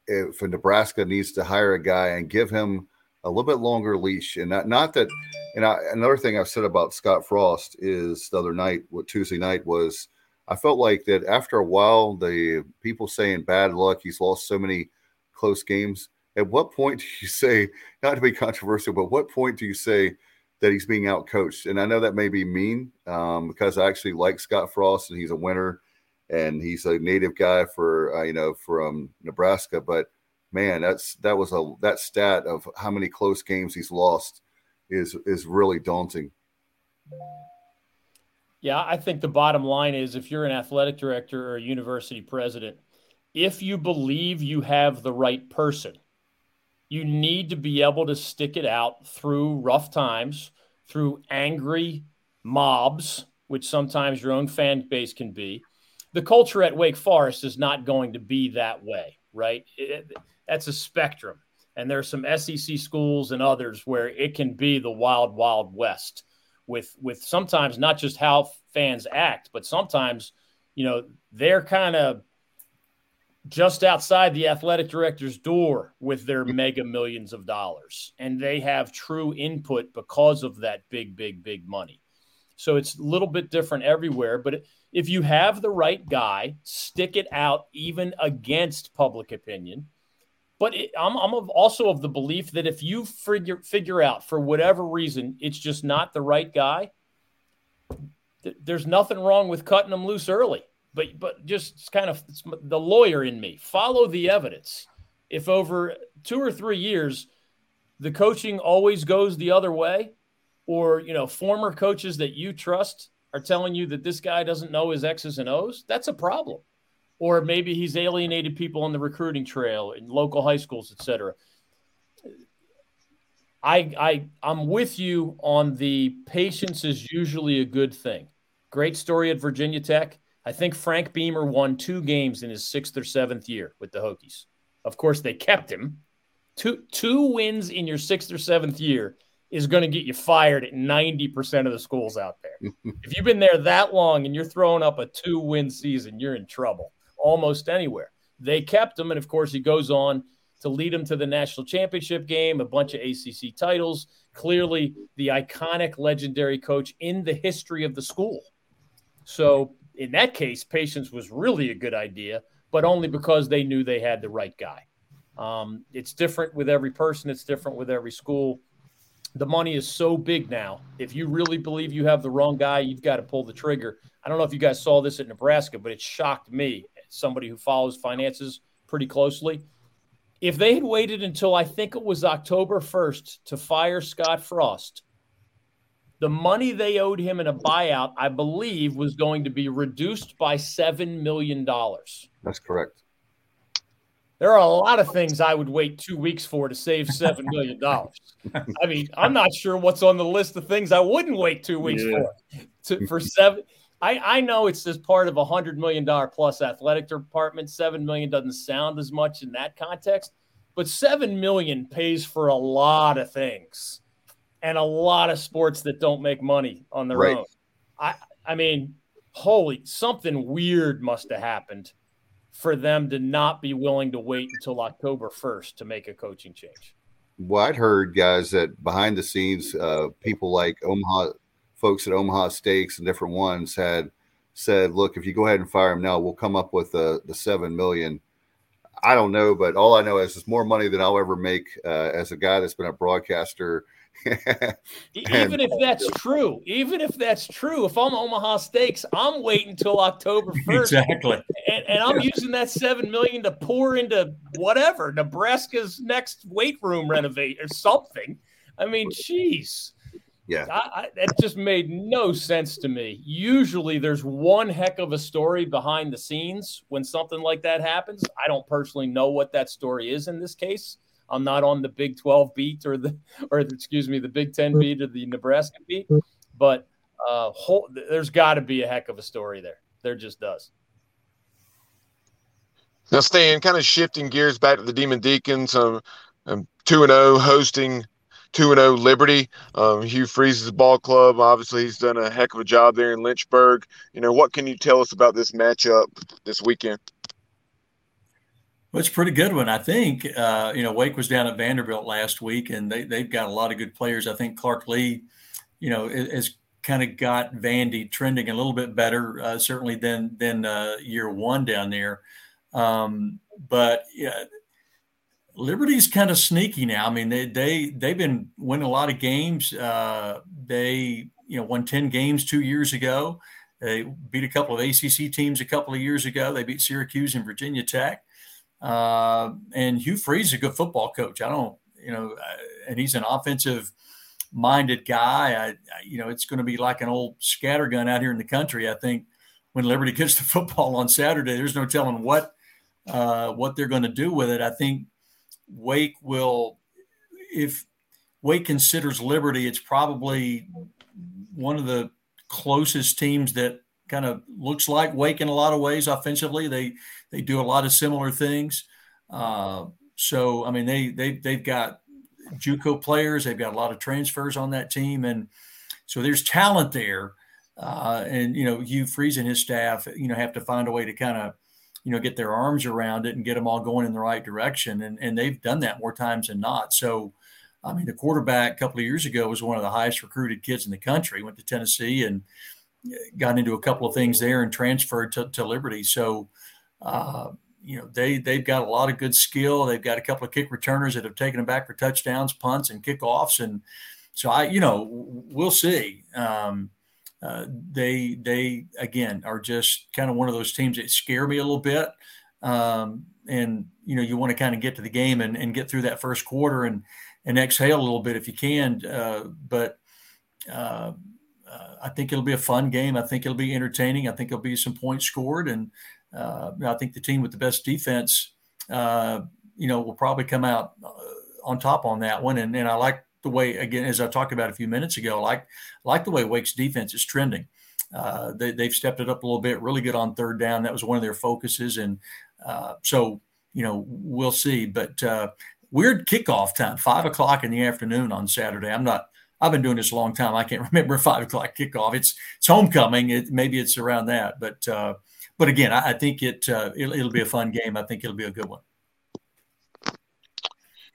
if Nebraska needs to hire a guy and give him a little bit longer leash, and not not that. And I, another thing I've said about Scott Frost is the other night, what Tuesday night was, I felt like that after a while, the people saying bad luck, he's lost so many close games. At what point do you say, not to be controversial, but what point do you say that he's being outcoached? And I know that may be mean um, because I actually like Scott Frost and he's a winner and he's a native guy for uh, you know from Nebraska. But man, that's that was a that stat of how many close games he's lost is is really daunting. Yeah, I think the bottom line is if you're an athletic director or a university president, if you believe you have the right person, you need to be able to stick it out through rough times, through angry mobs which sometimes your own fan base can be. The culture at Wake Forest is not going to be that way, right? It, that's a spectrum. And there are some SEC schools and others where it can be the wild, wild west with with sometimes not just how fans act, but sometimes, you know, they're kind of just outside the athletic director's door with their mega millions of dollars. And they have true input because of that big, big, big money. So it's a little bit different everywhere. But if you have the right guy, stick it out even against public opinion. But it, I'm, I'm also of the belief that if you figure figure out for whatever reason it's just not the right guy, th- there's nothing wrong with cutting them loose early. But but just kind of the lawyer in me follow the evidence. If over two or three years the coaching always goes the other way, or you know former coaches that you trust are telling you that this guy doesn't know his X's and O's, that's a problem. Or maybe he's alienated people on the recruiting trail in local high schools, et cetera. I, I I'm with you on the patience is usually a good thing. Great story at Virginia Tech. I think Frank Beamer won two games in his sixth or seventh year with the Hokies. Of course, they kept him. Two two wins in your sixth or seventh year is going to get you fired at 90% of the schools out there. [laughs] if you've been there that long and you're throwing up a two win season, you're in trouble almost anywhere. They kept him. And of course, he goes on to lead them to the national championship game, a bunch of ACC titles. Clearly, the iconic, legendary coach in the history of the school. So, in that case, patience was really a good idea, but only because they knew they had the right guy. Um, it's different with every person, it's different with every school the money is so big now. If you really believe you have the wrong guy, you've got to pull the trigger. I don't know if you guys saw this at Nebraska, but it shocked me, somebody who follows finances pretty closely. If they had waited until I think it was October 1st to fire Scott Frost, the money they owed him in a buyout, I believe, was going to be reduced by $7 million. That's correct. There are a lot of things I would wait two weeks for to save seven million dollars. I mean, I'm not sure what's on the list of things I wouldn't wait two weeks yeah. for. To, for seven, I, I know it's as part of a hundred million dollar plus athletic department. Seven million doesn't sound as much in that context, but seven million pays for a lot of things, and a lot of sports that don't make money on their right. own. I I mean, holy, something weird must have happened for them to not be willing to wait until October 1st to make a coaching change? Well, I'd heard guys that behind the scenes, uh, people like Omaha, folks at Omaha Steaks and different ones had said, "Look, if you go ahead and fire him now, we'll come up with the the seven million. I don't know, but all I know is it's more money than I'll ever make uh, as a guy that's been a broadcaster [laughs] even if that's true, even if that's true, if I'm Omaha Steaks, I'm waiting until October [laughs] 1st. Exactly. And, and I'm using that seven million to pour into whatever Nebraska's next weight room renovate or something. I mean, jeez. Yeah. I, I, it just made no sense to me. Usually there's one heck of a story behind the scenes when something like that happens. I don't personally know what that story is in this case. I'm not on the Big 12 beat or the or excuse me the Big 10 beat or the Nebraska beat, but uh, whole, there's got to be a heck of a story there. There just does. Now, Stan, kind of shifting gears back to the Demon Deacons, um, um two and zero oh, hosting two and zero oh Liberty. Um, Hugh Freeze's ball club. Obviously, he's done a heck of a job there in Lynchburg. You know, what can you tell us about this matchup this weekend? Well, it's a pretty good one, I think. Uh, you know, Wake was down at Vanderbilt last week, and they they've got a lot of good players. I think Clark Lea, you know, has kind of got Vandy trending a little bit better, uh, certainly than than uh, year one down there. Um, but yeah, Liberty's kind of sneaky now. I mean, they they they've been winning a lot of games. Uh, they you know won ten games two years ago. They beat a couple of ACC teams a couple of years ago. They beat Syracuse and Virginia Tech. Uh, and Hugh Freeze is a good football coach. I don't, you know, and he's an offensive minded guy. I, I, you know, it's going to be like an old scattergun out here in the country. I think when Liberty [laughs] gets the football on Saturday, there's no telling what uh, what they're going to do with it. I think Wake will, if Wake considers Liberty, it's probably one of the closest teams that kind of looks like Wake in a lot of ways offensively. They they do a lot of similar things. Uh, so I mean they they they've got JUCO players. They've got a lot of transfers on that team, and so there's talent there. Uh, and you know, Hugh Freeze and his staff, you know, have to find a way to kind of, you know, get their arms around it and get them all going in the right direction. And and they've done that more times than not. So, I mean, the quarterback a couple of years ago was one of the highest recruited kids in the country. Went to Tennessee and got into a couple of things there and transferred to, to Liberty. So, uh, you know, they they've got a lot of good skill. They've got a couple of kick returners that have taken them back for touchdowns, punts, and kickoffs. And so I, you know, we'll see. Um, uh, they they again are just kind of one of those teams that scare me a little bit. Um, and you know, you want to kind of get to the game and, and get through that first quarter and and exhale a little bit if you can. Uh, but uh, uh, I think it'll be a fun game. I think it'll be entertaining. I think there'll be some points scored, and uh, I think the team with the best defense, uh, you know, will probably come out uh, on top on that one. And, and I like the way, again, as I talked about a few minutes ago, like like the way Wake's defense is trending. Uh, they, have stepped it up a little bit, really good on third down. That was one of their focuses, and uh, so you know we'll see. But weird kickoff time, five o'clock in the afternoon on Saturday. I'm not I've been doing this a long time. I can't [laughs] remember five o'clock kickoff. It's it's homecoming. It, maybe it's around that, but uh, but again, I, I think it uh, it'll, it'll, be a fun game. I think it'll be a good one.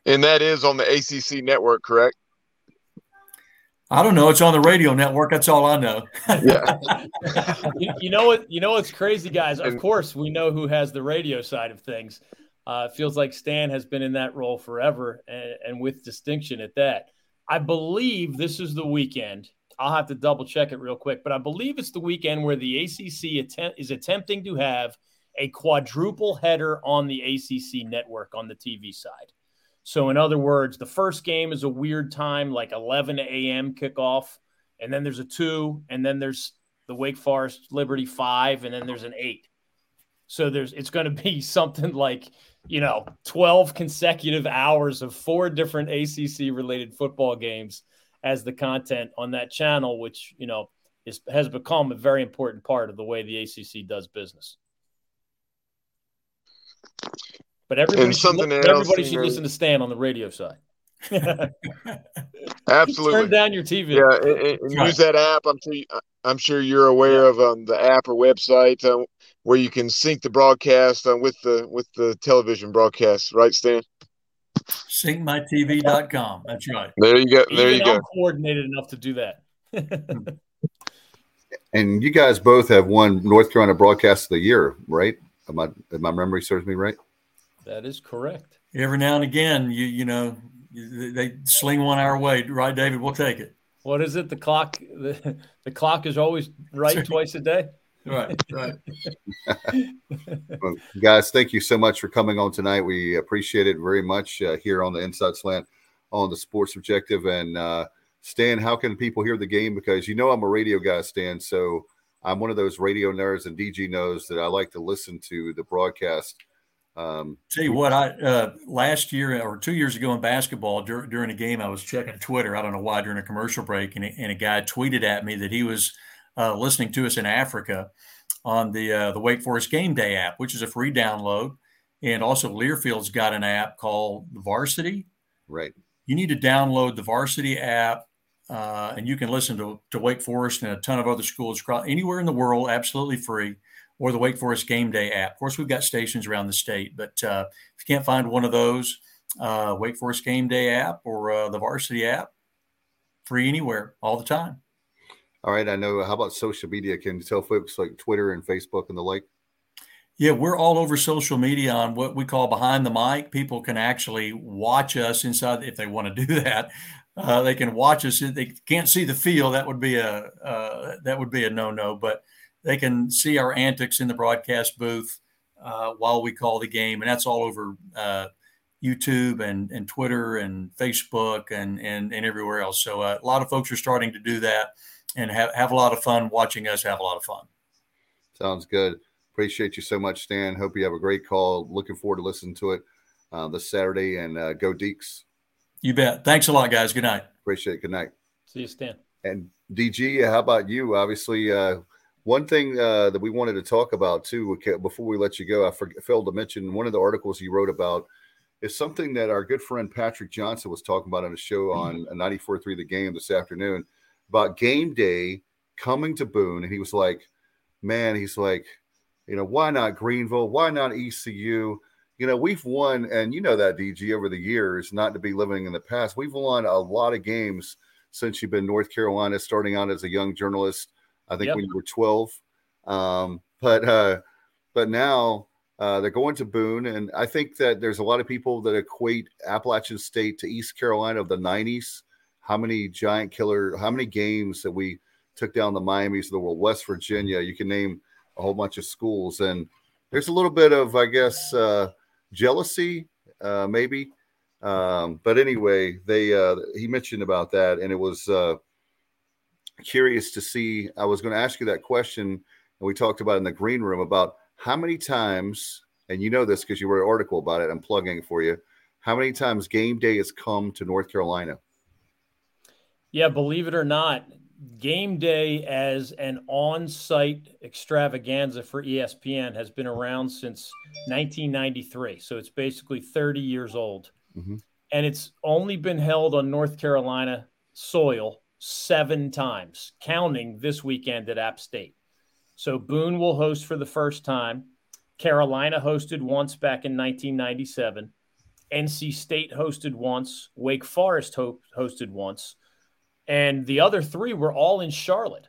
And that is on the ACC network, correct? I don't know. It's on the radio network. That's all I know. yeah. [laughs] you, you, know what? You know what's crazy, guys. Of course, we know who has the radio side of things. Uh, feels like Stan has been in that role forever, and, and with distinction at that. I believe this is the weekend. I'll have to double check it real quick, but I believe it's the weekend where the ACC attempt, is attempting to have a quadruple header on the ACC network on the TV side. So, in other words, the first game is a weird time, like 11 a.m. kickoff, and then there's a two, and then there's the Wake Forest Liberty five, and then there's an eight. So there's it's going to be [laughs] something like you know, 12 consecutive hours of four different ACC related football games as the content on that channel, which, you know, is, has become a very important part of the way the ACC does business. But everybody, should, look, everybody should listen to Stan on the radio side. [laughs] Absolutely. Turn down your TV. Yeah, and, and use that app. I'm sure. I'm sure you're aware of um, the app or website. Uh, where you can sync the broadcast uh, with the with the television broadcast, right, Stan? Syncmytv.com. That's right. There you go. There Even you go. I'm coordinated enough to do that. [laughs] and you guys both have won North Carolina Broadcast of the Year, right? Am I, if my memory serves me right? That is correct. Every now and again, you you know they sling one our way, right, David? We'll take it. What is it? The clock the, the clock is always right twice a day. Right, right. [laughs] well, guys, thank you so much for coming on tonight. We appreciate it very much uh, here on the Inside Slant on the Sports Objective. And uh, Stan, how can people hear the game? Because you know I'm a radio guy, Stan. So I'm one of those radio nerds, and DG knows that I like to listen to the broadcast. Um, Tell you what, I uh, last year or two years ago in basketball dur- during a game, I was checking Twitter. I don't know why during a commercial break, and, and a guy tweeted at me that he was – uh, listening to us in Africa on the uh, the Wake Forest Game Day app, which is a free download, and also Learfield's got an app called Varsity. Right. You need to download the Varsity app, uh, and you can listen to, to Wake Forest and a ton of other schools anywhere in the world, absolutely free. Or the Wake Forest Game Day app. Of course, we've got stations around the state, but uh, if you can't find one of those, uh, Wake Forest Game Day app or uh, the Varsity app, free anywhere, all the time. All right. I know. How about social media? Can you tell folks like Twitter and Facebook and the like? Yeah, we're all over social media on what we call behind the mic. People can actually watch us inside if they want to do [laughs] that. Uh, they can watch us. They can't see the field. That would be a uh, that would be a no no. But they can see our antics in the broadcast booth uh, while we call the game, and that's all over uh, YouTube and and Twitter and Facebook and and and everywhere else. So uh, a lot of folks are starting to do that and have, have a lot of fun watching us have a lot of fun. Sounds good. Appreciate you so much, Stan. Hope you have a great call. Looking forward to listening to it uh, this Saturday and uh, go Deacs. You bet. Thanks a lot, guys. Good night. Appreciate it. Good night. See you, Stan. And DG, how about you? Obviously, uh, one thing uh, that we wanted to talk about too before we let you go, I failed to mention one of the articles you wrote about is something that our good friend Patrick Johnson was talking about on a show on 94.3 The Game this afternoon about game day coming to Boone. And he was like, man, he's like, you know, why not Greenville? Why not ECU? You know, we've won, and you know that DG over the years, not to be living in the past. We've won a lot of games since you've been North Carolina, starting out as a young journalist. I think yep. when you were 12. Um, but uh, but now uh, they're going to Boone, and I think that there's a lot of people that equate Appalachian State to East Carolina of the '90s. How many giant killer? How many games that we took down the Miami's of the world? West Virginia. You can name a whole bunch of schools, and there's a little bit of, I guess, uh, jealousy, uh, maybe. Um, but anyway, they uh, he mentioned about that, and it was uh, curious to see. I was going to ask you that question, and we talked about in the green room about how many times, and you know this because you wrote an article about it, I'm plugging it for you. How many times game day has come to North Carolina? Yeah, believe it or not, game day as an on site extravaganza for ESPN has been around since 1993. So it's basically 30 years old. Mm-hmm. And it's only been held on North Carolina soil seven times, counting this weekend at App State. So Boone will host for the first time. Carolina hosted once back in 1997. NC State hosted once. Wake Forest ho- hosted once. And the other three were all in Charlotte.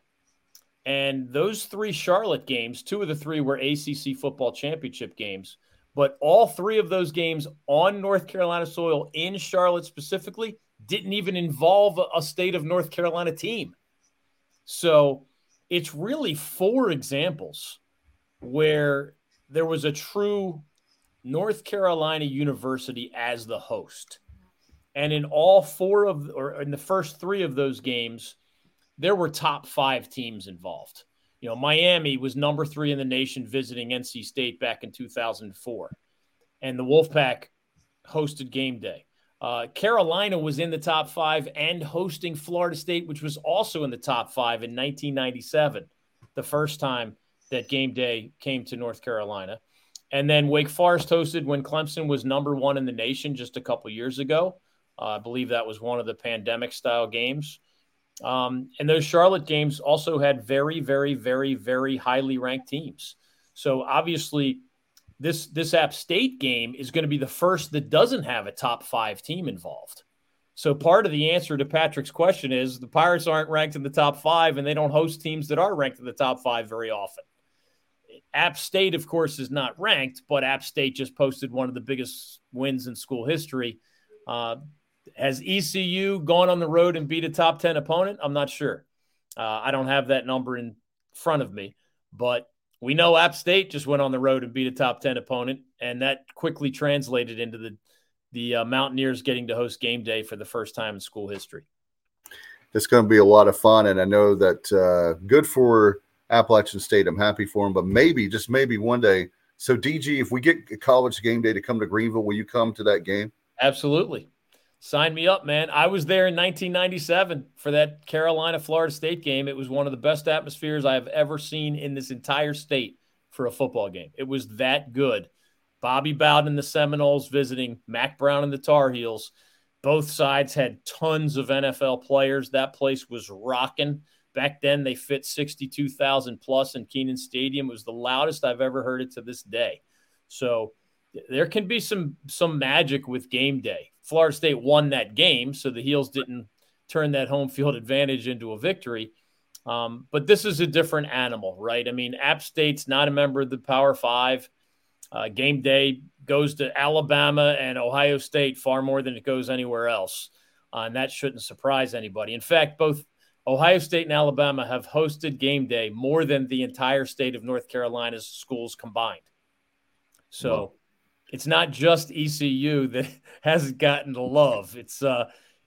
And those three Charlotte games, two of the three were ACC football championship games. But all three of those games on North Carolina soil in Charlotte specifically didn't even involve a state of North Carolina team. So it's really four examples where there was a true North Carolina University as the host. And in all four of, or in the first three of those games, there were top five teams involved. You know, Miami was number three in the nation visiting NC State back in 2004. And the Wolfpack hosted game day. Uh, Carolina was in the top five and hosting Florida State, which was also in the top five in 1997, the first time that game day came to North Carolina. And then Wake Forest hosted when Clemson was number one in the nation just a couple years ago. Uh, I believe that was one of the pandemic style games. Um, and those Charlotte games also had very, very, very, very highly ranked teams. So obviously, this this App State game is going to be the first that doesn't have a top five team involved. So part of the answer to Patrick's question is the Pirates aren't ranked in the top five, and they don't host teams that are ranked in the top five very often. App State, of course, is not ranked, but App State just posted one of the biggest wins in school history. Uh, has ECU gone on the road and beat a top 10 opponent? I'm not sure. Uh, I don't have that number in front of me, but we know App State just went on the road and beat a top 10 opponent, and that quickly translated into the, the uh, Mountaineers getting to host game day for the first time in school history. It's going to be a lot of fun, and I know that uh, good for Appalachian State. I'm happy for them, but maybe, just maybe one day. So, DG, if we get college game day to come to Greenville, will you come to that game? Absolutely. Sign me up, man. I was there in 1997 for that Carolina Florida State game. It was one of the best atmospheres I have ever seen in this entire state for a football game. It was that good. Bobby Bowden and the Seminoles visiting Mack Brown and the Tar Heels. Both sides had tons of NFL players. That place was rocking. Back then, they fit 62,000 plus in Kenan Stadium. It was the loudest I've ever heard it to this day. So there can be some some magic with game day. Florida State won that game, so the Heels didn't turn that home field advantage into a victory. Um, but this is a different animal, right? I mean, App State's not a member of the Power Five. Uh, game day goes to Alabama and Ohio State far more than it goes anywhere else. Uh, and that shouldn't surprise anybody. In fact, both Ohio State and Alabama have hosted game day more than the entire state of North Carolina's schools combined. So it's not just ECU that [laughs] hasn't gotten the love. It's uh,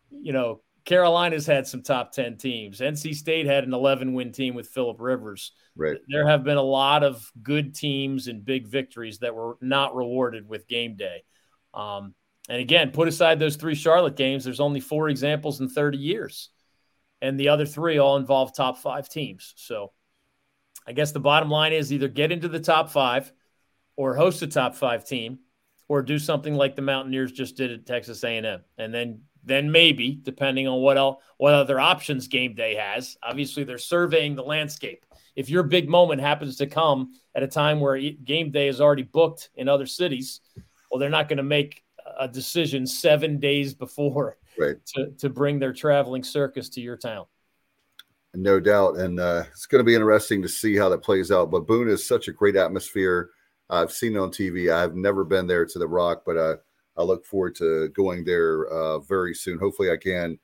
you know, Carolina's had some top 10 teams. NC State had an 11 win team with Philip Rivers. Right. There have been a lot of good teams and big victories that were not rewarded with game day. Um, and again, put aside those three Charlotte games, there's only four examples in 30 years. and the other three all involve top five teams. So I guess the bottom line is either get into the top five or host a top five team or do something like the Mountaineers just did at Texas A&M. And then then maybe, depending on what else, what other options game day has. Obviously, they're surveying the landscape. If your big moment happens to come at a time where game day is already booked in other cities, well, they're not going to make a decision seven days before right. to, to bring their traveling circus to your town. No doubt. And uh, it's going to be interesting to see how that plays out. But Boone is such a great atmosphere. I've seen it on TV. I've never been there to the Rock, but uh, I look forward to going there uh, very soon. Hopefully, I can.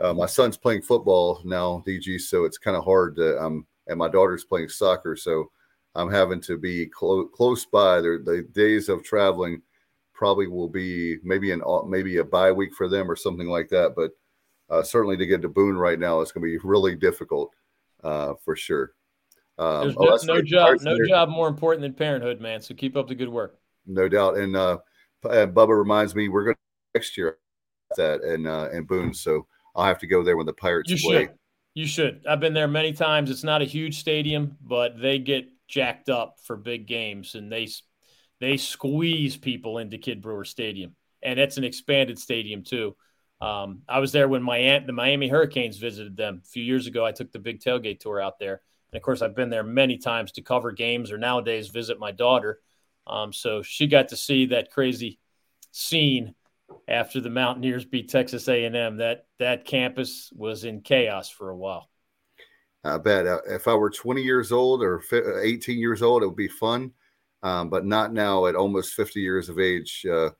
Uh, my son's playing football now, DG, so it's kind of hard to. Um, and my daughter's playing soccer, so I'm having to be clo- close by. There, the days of traveling probably will be maybe an maybe a bye week for them or something like that. But uh, certainly to get to Boone right now, it's going to be really difficult uh, for sure. Um, There's no, no job, no there. job more important than parenthood, man. So keep up the good work. No doubt, and uh, Bubba reminds me we're going to next year that and uh, and Boone, so I'll have to go there when the Pirates you play. Should. You should. I've been there many times. It's not a huge stadium, but they get jacked up for big games, and they they squeeze people into Kidd Brewer Stadium, and it's an expanded stadium too. Um, I was there when my aunt, the Miami Hurricanes visited them a few years ago. I took the big tailgate tour out there, and of course, I've been there many times to cover games or nowadays visit my daughter. Um, so she got to see that crazy scene after the Mountaineers beat Texas A&M. That that campus was in chaos for a while. I bet uh, if I were 20 years old or 18 years old, it would be fun, um, but not now at almost 50 years of age. Uh,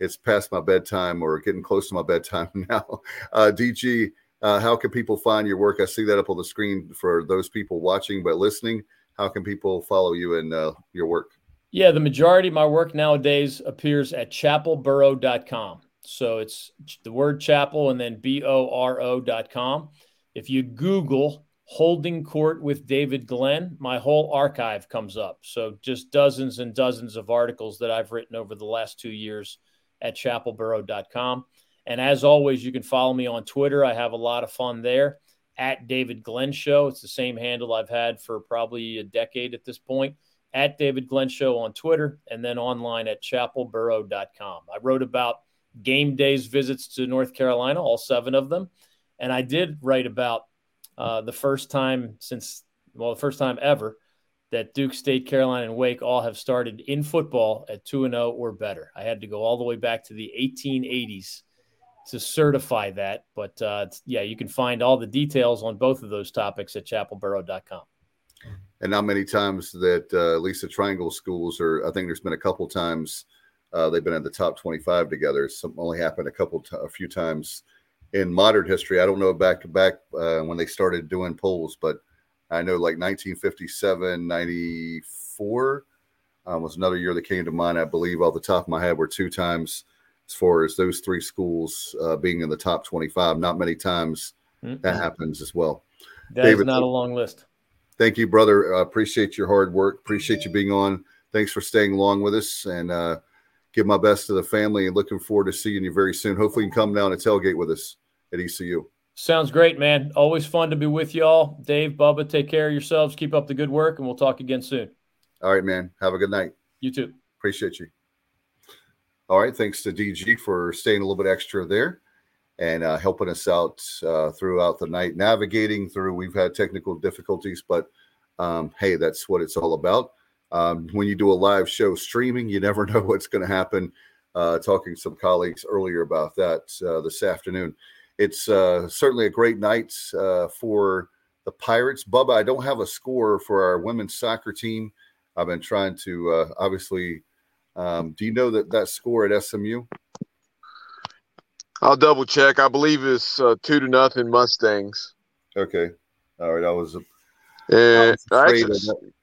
it's past my bedtime or getting close to my bedtime [laughs] now. Uh, DG, uh, how can people find your work? I see that up on the screen for those people watching but listening. How can people follow you and uh, your work? Yeah, the majority of my work nowadays appears at chapelboro.com. So it's the word chapel and then B O R O.com. If you Google holding court with David Glenn, my whole archive comes up. So just dozens and dozens of articles that I've written over the last two years at chapelboro.com. And as always, you can follow me on Twitter. I have a lot of fun there at David Glenn Show. It's the same handle I've had for probably a decade at this point at David Glenn Show on Twitter and then online at chapelboro.com. I wrote about game days visits to North Carolina, all seven of them. And I did write about uh, the first time since, well, the first time ever that Duke State, Carolina, and Wake all have started in football at 2 0 or better. I had to go all the way back to the 1880s to certify that. But uh, yeah, you can find all the details on both of those topics at chapelboro.com and not many times that uh, at least the triangle schools are i think there's been a couple times uh, they've been in the top 25 together. Some only happened a couple t- a few times in modern history. I don't know back to back uh, when they started doing polls but i know like 1957 94 um, was another year that came to mind. I believe off the top of my head were two times as far as those three schools uh, being in the top 25 not many times mm-hmm. that happens as well That's David, not a long list thank you, brother. Uh, appreciate your hard work. Appreciate you being on. Thanks for staying along with us and uh, give my best to the family and looking forward to seeing you very soon. Hopefully, you can come down and tailgate with us at ECU. Sounds great, man. Always fun to be with y'all. Dave, Bubba, take care of yourselves. Keep up the good work, and we'll talk again soon. All right, man. Have a good night. You too. Appreciate you. All right. Thanks to DG for staying a little bit extra there and uh, helping us out uh, throughout the night, navigating through. We've had technical difficulties, but um, hey, that's what it's all about. Um, when you do a live show streaming, you never [laughs] know what's going to happen. Uh, talking to some colleagues earlier about that uh, this afternoon. It's uh, certainly a great night uh, for the Pirates. Bubba, I don't have a score for our women's soccer team. I've been trying to obviously. Um, do you know that that score at SMU? I'll double check. I believe it's uh, two to nothing Mustangs. Okay. All right. I was. Uh, actually,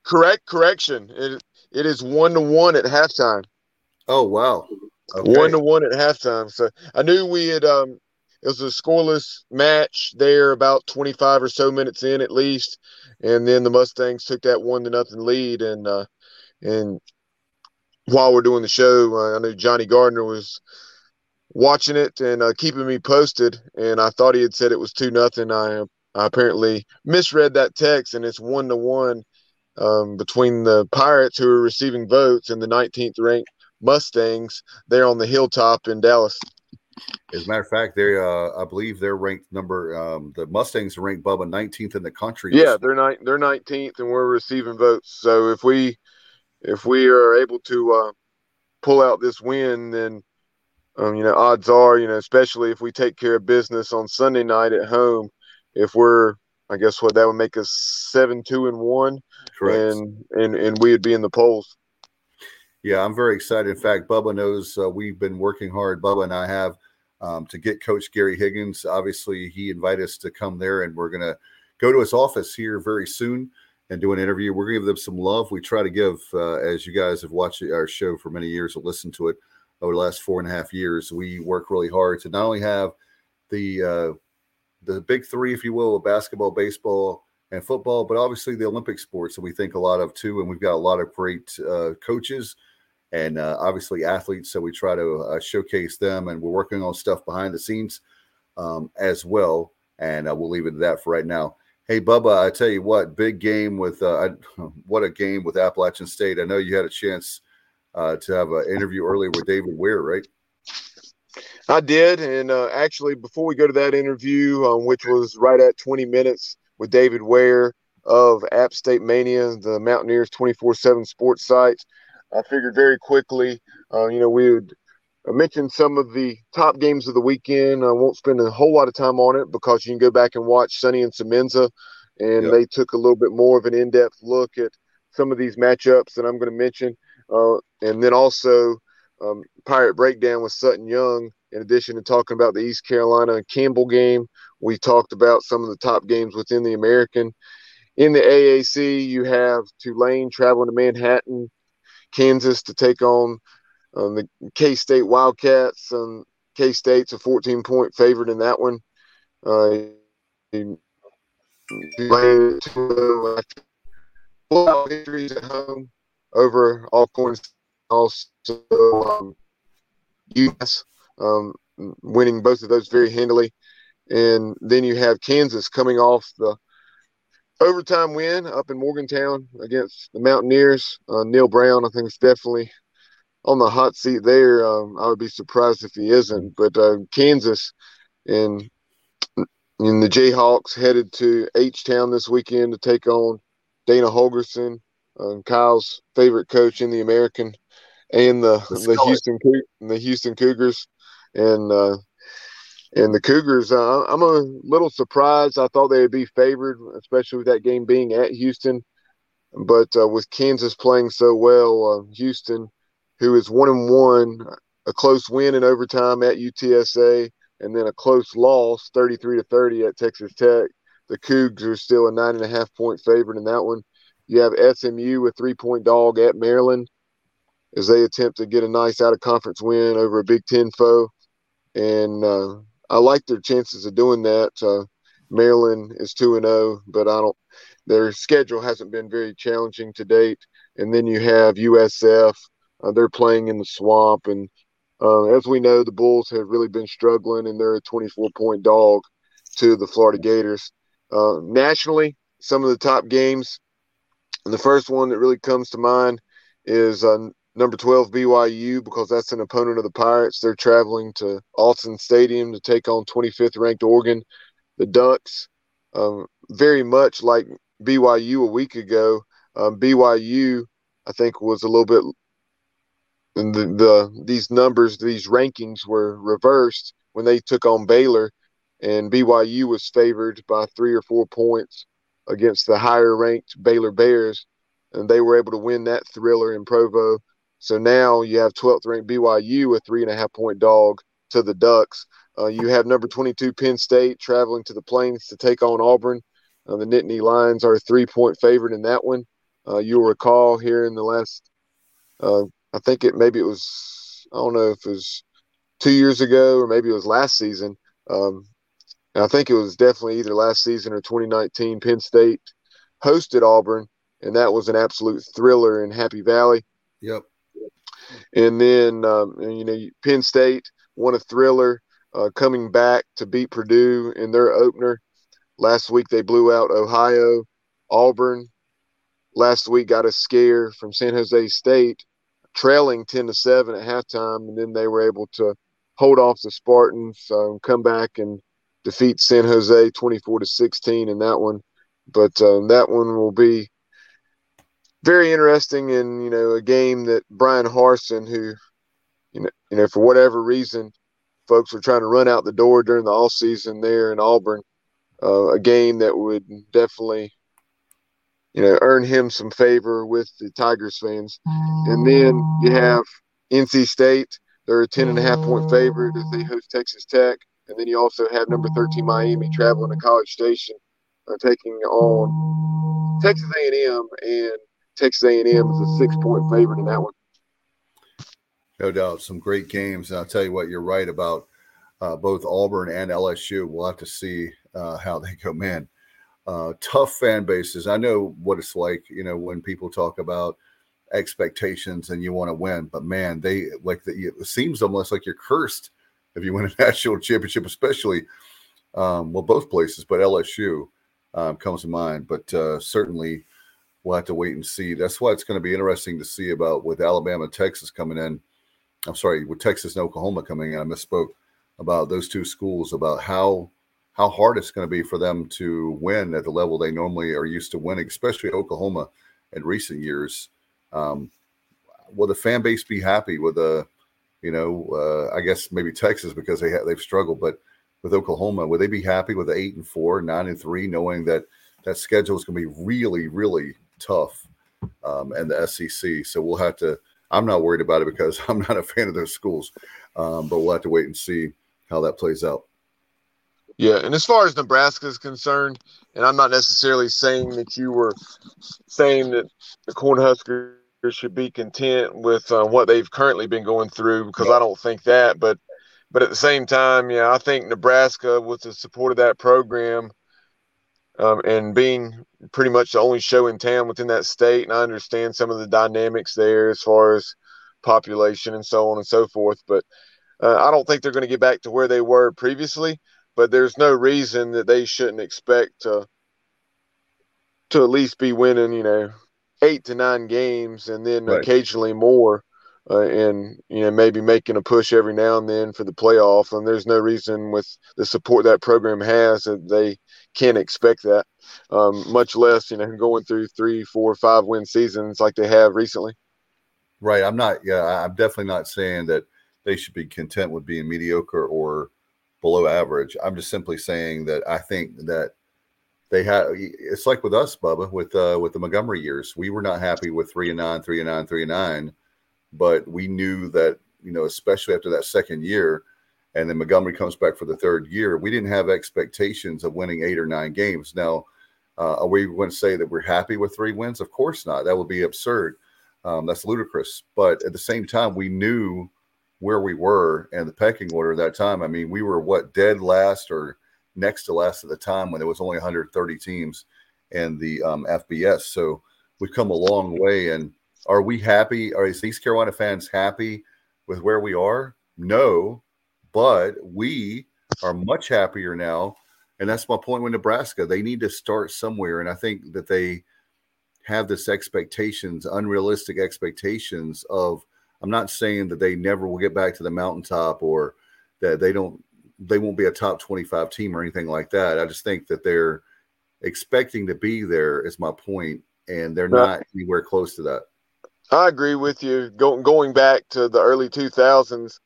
correct. Correction. It it is one to one at halftime. Oh wow. Okay. One to one at halftime. So I knew we had. Um, it was a scoreless match there, about twenty five or so minutes in at least, and then the Mustangs took that one to nothing lead, and uh, and while we're doing the show, uh, I knew Johnny Gardner was watching it and uh, keeping me posted. And I thought he had said it was two nothing. I I apparently misread that text, and it's one to one between the Pirates who are receiving votes and the 19th ranked Mustangs there on the hilltop in Dallas. As a matter of fact, they uh, I believe they're ranked number um, the Mustangs are ranked Bubba 19th in the country. Yeah, they're ni- they're 19th, and we're receiving votes. So if we if we are able to uh, pull out this win, then um, you know odds are you know especially if we take care of business on Sunday night at home, if we're I guess what that would make us seven two and one, Correct. and and and we would be in the polls. Yeah, I'm very excited. In fact, Bubba knows uh, we've been working hard. Bubba and I have um, to get Coach Gary Higgins. Obviously, he invited us to come there, and we're going to go to his office here very soon and do an interview. We're going to give them some love. We try to give, uh, as you guys have watched our show for many years or listened to it over the last four and a half years, we work really hard to not only have the uh, the big three, if you will, of basketball, baseball, and football, but obviously the Olympic sports that we think a lot of too. And we've got a lot of great uh, coaches and uh, obviously athletes. So we try to uh, showcase them, and we're working on stuff behind the scenes um, as well. And uh, we'll leave it at that for right now. Hey, Bubba, I tell you what, big game with uh, [laughs] what a game with Appalachian State. I know you had a chance uh, to have an interview earlier with David Ware, right? I did, and uh, actually, before we go to that interview, um, which was right at 20 minutes with David Ware of App State Mania, the Mountaineers 24/7 sports site, I figured very quickly, uh, you know, we would mention some of the top games of the weekend. I won't spend a whole lot of time on it because you can go back and watch Sonny and Semenza, and yep. they took a little bit more of an in-depth look at some of these matchups that I'm going to mention, uh, and then also um, Pirate Breakdown with Sutton Young. In addition to talking about the East Carolina and Campbell game, we talked about some of the top games within the American. In the AAC, you have Tulane traveling to Manhattan Kansas to take on um, the K State Wildcats. Um, K State's a 14 point favorite in that one. Uh, full victories at home over Alcorn, also um, um, winning both of those very handily. And then you have Kansas coming off the overtime win up in Morgantown against the Mountaineers. Uh, Neal Brown, I think, is definitely on the hot seat there. Um, I would be surprised if he isn't. But uh, Kansas and and the Jayhawks headed to H Town this weekend to take on Dana Holgorsen, uh, Kyle's favorite coach in the American, and the the Houston the Houston Cougars. And uh, and the Cougars, uh, I'm a little surprised. I thought they would be favored, especially with that game being at Houston. But uh, with Kansas playing so well, uh, Houston, who is one and one, a close win in overtime at UTSA, and then a close loss, 33 to 30 at Texas Tech. The Cougs are still a nine and a half point favorite in that one. You have SMU a three point dog at Maryland as they attempt to get a nice out of conference win over a Big Ten foe. And uh, I like their chances of doing that. Uh, Maryland is two and zero, oh, but I don't. Their schedule hasn't been very challenging to date. And then you have USF. Uh, they're playing in the swamp, and uh, as we know, the Bulls have really been struggling, and they're a 24 point dog to the Florida Gators. Uh, nationally, some of the top games. And the first one that really comes to mind is uh, number 12 BYU because that's an opponent of the Pirates. They're traveling to Autzen Stadium to take on 25th ranked Oregon. The Ducks, um, very much like BYU a week ago, um, BYU I think was a little bit the, the these numbers these rankings were reversed when they took on Baylor and BYU was favored by 3 or 4 points against the higher ranked Baylor Bears and they were able to win that thriller in Provo so now you have 12th ranked BYU, a three and a half point dog to the Ducks. Uh, you have number 22 Penn State traveling to the Plains to take on Auburn. Uh, the Nittany Lions are a three point favorite in that one. Uh, you'll recall here in the last, uh, I think it maybe it was, I don't know if it was two years ago or maybe it was last season. Um, I think it was definitely either last season or 2019. Penn State hosted Auburn, and that was an absolute thriller in Happy Valley. Yep. And then, um, you know, Penn State won a thriller uh, coming back to beat Purdue in their opener. Last week they blew out Ohio, Auburn. Last week got a scare from San Jose State, trailing ten to seven at halftime, and then they were able to hold off the Spartans, um, come back and defeat San Jose twenty four to sixteen in that one. But um, that one will be very interesting, and you know a game that Bryan Harsin, who you know, you know for whatever reason, folks were trying to run out the door during the off season there in Auburn uh, a game that would definitely, you know, earn him some favor with the Tigers fans. And then you have NC State. They're a 10 and a half point favorite as they host Texas Tech. And then you also have number 13 Miami traveling to College Station, uh, taking on Texas A&M, and Texas A&M is a six point favorite in that one. No doubt, some great games. And I'll tell you what, you're right about uh, both Auburn and LSU. We'll have to see uh, how they go. Man, uh, tough fan bases. I know what it's like. You know when people talk about expectations and you want to win, but man, they like the, it seems almost like you're cursed if you win a [laughs] national championship, especially. Um, well, both places, but LSU um, comes to mind. But uh, certainly, we'll have to wait and see. That's why it's going to be interesting to see about with Alabama Texas coming in. I'm sorry, with Texas and Oklahoma coming in. I misspoke about those two schools about how how hard it's going to be for them to win at the level they normally are used to winning, especially Oklahoma in recent years. Um, will the fan base be happy with a, you know, uh, I guess maybe Texas because they ha- they've struggled, but with Oklahoma, would they be happy with the eight and four, nine and three, knowing that that schedule is going to be really, really tough, um, and the SEC. So we'll have to. I'm not worried about it because [laughs] I'm not a fan of those schools, um, but we'll have to wait and see how that plays out. Yeah, and as far as Nebraska is concerned, and I'm not necessarily saying that you were saying that the Cornhuskers should be content with uh, what they've currently been going through, because I don't think that. But but at the same time, yeah, I think Nebraska, with the support of that program, um, and being pretty much the only show in town within that state, and I understand some of the dynamics there as far as population and so on and so forth. But uh, I don't think they're going to get back to where they were previously but there's no reason that they shouldn't expect to to at least be winning, you know, eight to nine games, and then right. occasionally more, uh, and you know maybe making a push every now and then for the playoff. And there's no reason with the support that program has that they can't expect that. Um, much less, you know, going through three, four, five win seasons like they have recently. Right. I'm not. Yeah, I'm definitely not saying that they should be content with being mediocre or below average. I'm just simply saying that I think that they had. It's like with us, Bubba, with uh, with the Montgomery years. We were not happy with three and nine, three and nine, three and nine, but we knew that you know, especially after that second year, and then Montgomery comes back for the third year. We didn't have expectations of winning eight or nine games. Now, uh, are we going to say that we're happy with three wins? Of course not. That would be absurd. Um, that's ludicrous. But at the same time, we knew where we were and the pecking order at that time. I mean, we were what dead last or next to last at the time when there was only 130 teams and the um, FBS. So we've come a long way. And are we happy? Are East Carolina fans happy with where we are? No, but we are much happier now. And that's my point with Nebraska. They need to start somewhere. And I think that they have this expectations, unrealistic expectations of I'm not saying that they never will get back to the mountaintop or that they don't they won't be a top 25 team or anything like that. I just think that they're expecting to be there is my point and they're not anywhere close to that. I agree with you. Go, going back to the early 2000s,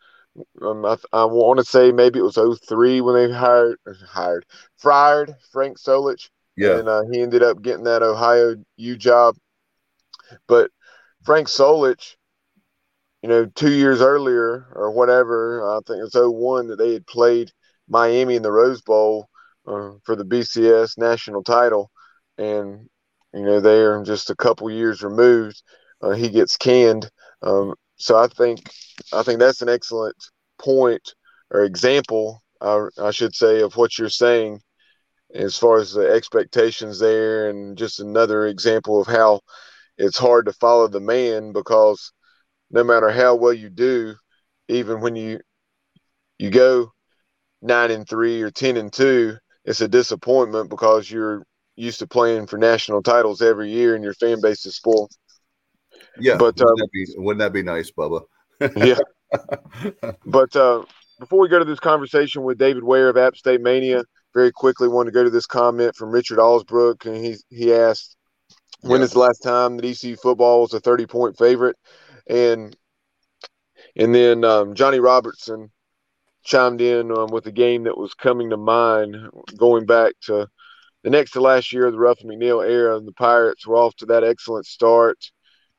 um, I, I want to say maybe it was 03 when they hired hired fired Frank Solich. Yeah, and uh, he ended up getting that Ohio U job. But Frank Solich you know, two years earlier or whatever, I think it's 01 that they had played Miami in the Rose Bowl uh, for the BCS national title. And, you know, they are just a couple years removed. Uh, he gets canned. Um, so I think, I think that's an excellent point or example, I, I should say, of what you're saying as far as the expectations there, and just another example of how it's hard to follow the man because no matter how well you do, even when you you go nine and three or ten and two, it's a disappointment because you're used to playing for national titles every year and your fan base is full. Yeah, but wouldn't, um, that, be, wouldn't that be nice, Bubba? [laughs] yeah. [laughs] But uh, before we go to this conversation with David Ware of App State Mania, very quickly want to go to this comment from Richard Allsbrook, and he he asked, "When yeah. is the last time that ECU football was a thirty point favorite?" And and then um, Johnny Robertson chimed in um, with a game that was coming to mind, going back to the next to last year of the Ruffin McNeill era, and the Pirates were off to that excellent start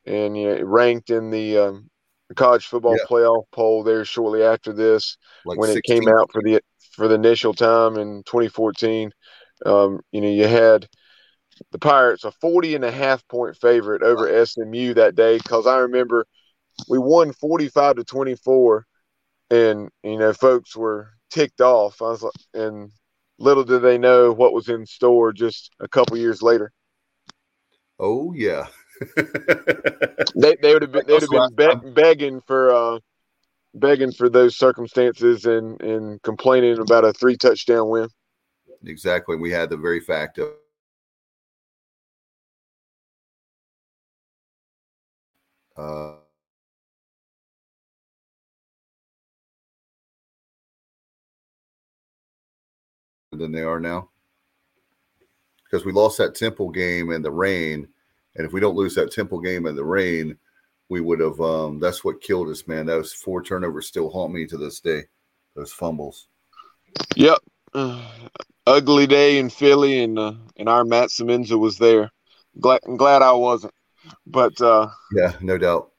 and you know, ranked in the um, college football yeah. playoff poll there shortly after this like when 16. it came out for the for the initial time in 2014. Um, you know, you had the Pirates a 40 and a half point favorite over SMU that day because I remember we won 45 to 24 and you know folks were ticked off. I was like, and little did they know what was in store just a couple years later. Oh yeah, [laughs] they they would have been they would have been be- begging for uh, begging for those circumstances and and complaining about a three touchdown win. Exactly, we had the very fact of. Uh, than they are now because we lost that Temple game in the rain and if we don't lose that Temple game in the rain, we would have. Um, that's what killed us, man. Those four turnovers still haunt me to this day. Those fumbles. Yep. Uh, [sighs] ugly day in Philly, and uh, and our Matt Semenza was there. Glad, I'm glad I wasn't. But uh, yeah, no doubt.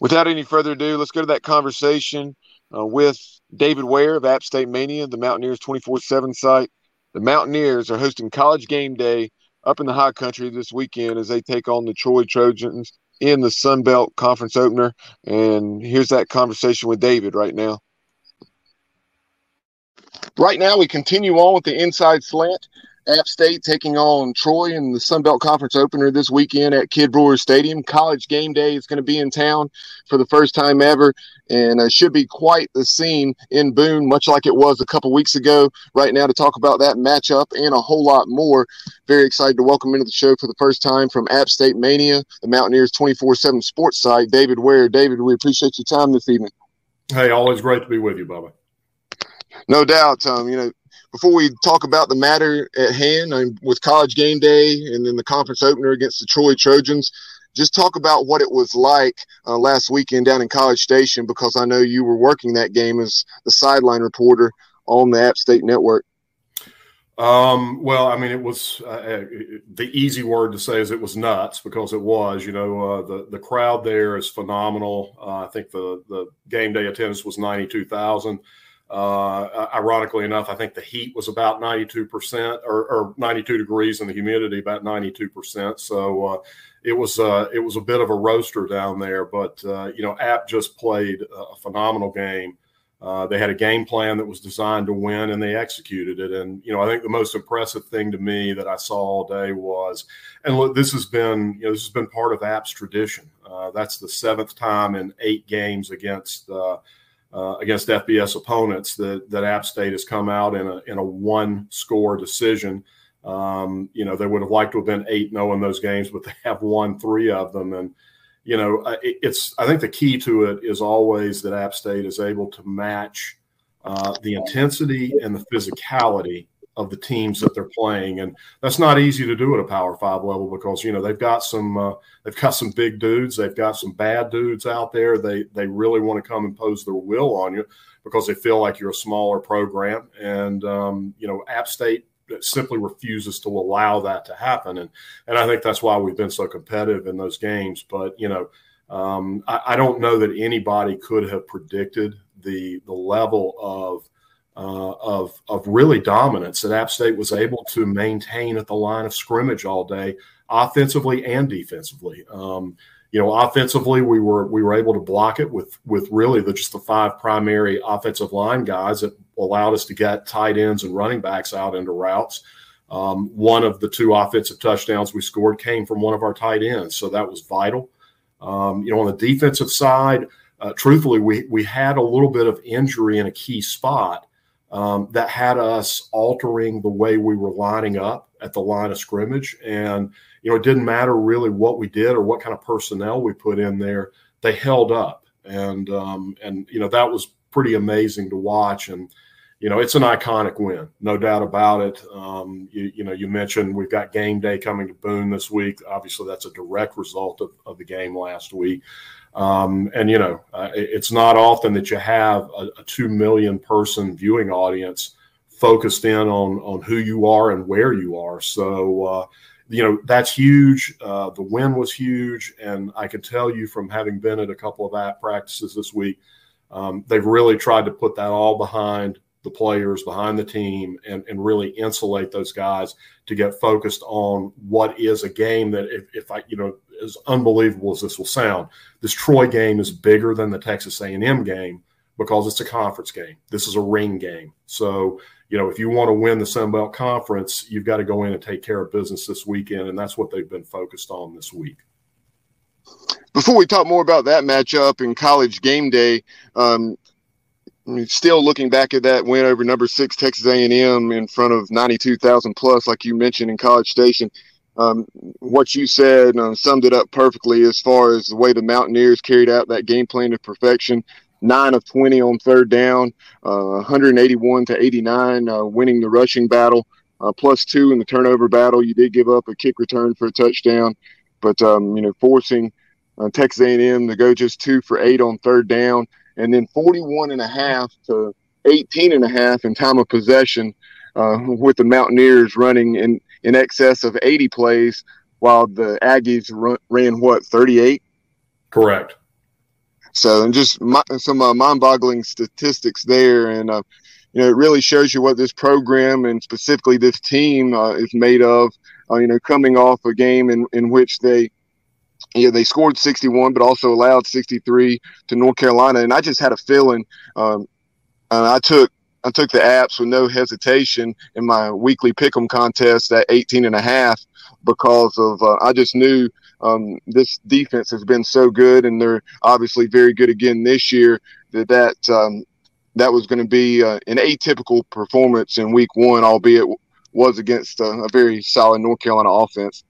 Without any further ado, let's go to that conversation uh, with David Ware of App State Mania, the Mountaineers 24 7 site. The Mountaineers are hosting college game day up in the high country this weekend as they take on the Troy Trojans in the Sun Belt Conference opener. And here's that conversation with David right now. Right now, we continue on with the inside slant. App State taking on Troy in the Sun Belt Conference opener this weekend at Kidd Brewer Stadium. College game day is going to be in town for the first time ever, and it should be quite the scene in Boone, much like it was a couple weeks ago. Right now, to talk about that matchup and a whole lot more, very excited to welcome into the show for the first time from App State Mania, the Mountaineers 24 7 sports site, David Ware. David, we appreciate your time this evening. Hey, always great to be with you, Bubba. No doubt. Um, you know, before we talk about the matter at hand I'm with college game day and then the conference opener against the Troy Trojans, just talk about what it was like uh, last weekend down in College Station because I know you were working that game as the sideline reporter on the App State Network. Um, well, I mean, it was uh, uh, the easy word to say is it was nuts because it was. You know, uh, the the crowd there is phenomenal. Uh, I think the the game day attendance was ninety two thousand. Uh, ironically enough, I think the heat was about 92% or, or 92 degrees and the humidity about 92%. So uh, it was uh, it was a bit of a roaster down there. But uh, you know, App just played a phenomenal game. Uh, they had a game plan that was designed to win, and they executed it. And you know, I think the most impressive thing to me that I saw all day was, and look, this has been you know this has been part of App's tradition. Uh, that's the seventh time in eight games against uh, against FBS opponents that that App State has come out in a in a one score decision. Um, you know, they would have liked to have been eight zero in those games, but they have won three of them. And you know, it, it's I think the key to it is always that App State is able to match uh, the intensity and the physicality of the teams that they're playing, and that's not easy to do at a Power Five level because you know they've got some uh, they've got some big dudes, they've got some bad dudes out there. They they really want to come impose their will on you because they feel like you're a smaller program, and um, you know App State simply refuses to allow that to happen, and and I think that's why we've been so competitive in those games. But you know. Um, I, I don't know that anybody could have predicted the the level of uh, of of really dominance that App State was able to maintain at the line of scrimmage all day, offensively and defensively. Um, you know, offensively, we were we were able to block it with with really the, just the five primary offensive line guys that allowed us to get tight ends and running backs out into routes. Um, one of the two offensive touchdowns we scored came from one of our tight ends, so that was vital. Um, you know, on the defensive side, uh, truthfully, we we had a little bit of injury in a key spot um, that had us altering the way we were lining up at the line of scrimmage. And, you know, it didn't matter really what we did or what kind of personnel we put in there, they held up. And, um, and, you know, that was pretty amazing to watch. And, you know, it's an iconic win, no doubt about it. Um, you, you, know, you mentioned we've got game day coming to Boone this week. Obviously, that's a direct result of, of the game last week. Um, and you know, uh, it's not often that you have a, a, two million person viewing audience focused in on on who you are and where you are. So uh, you know that's huge. Uh, the win was huge, and I can tell you from having been at a couple of app practices this week, um, they've really tried to put that all behind the players behind the team and, and really insulate those guys to get focused on what is a game that if, if I you know as unbelievable as this will sound this Troy game is bigger than the Texas A&M game because it's a conference game. This is a ring game. So you know if you want to win the Sun Belt Conference you've got to go in and take care of business this weekend and that's what they've been focused on this week. Before we talk more about that matchup in college game day, um, Still looking back at that win over number six Texas A&M in front of 92,000 plus, like you mentioned in College Station. Um, what you said um, summed it up perfectly as far as the way the Mountaineers carried out that game plan to perfection. Nine of 20 on third down, uh, 181 to 89, uh, winning the rushing battle, uh, plus two in the turnover battle. You did give up a kick return for a touchdown, but um, you know forcing uh, Texas A&M to go just two for eight on third down and then 41 and a half to 18 and a half in time of possession uh, with the Mountaineers running in, in excess of 80 plays while the Aggies run, ran what 38 correct. So and just my, some uh, mind-boggling statistics there and uh, you know it really shows you what this program and specifically this team uh, is made of uh, you know coming off a game in, in which they yeah, they scored 61, but also allowed 63 to North Carolina. And I just had a feeling. Um, I took I took the apps with no hesitation in my weekly pick'em contest at 18 and a half because of uh, I just knew um, this defense has been so good, and they're obviously very good again this year. That that um, that was going to be uh, an atypical performance in Week One, albeit was against a very solid North Carolina offense.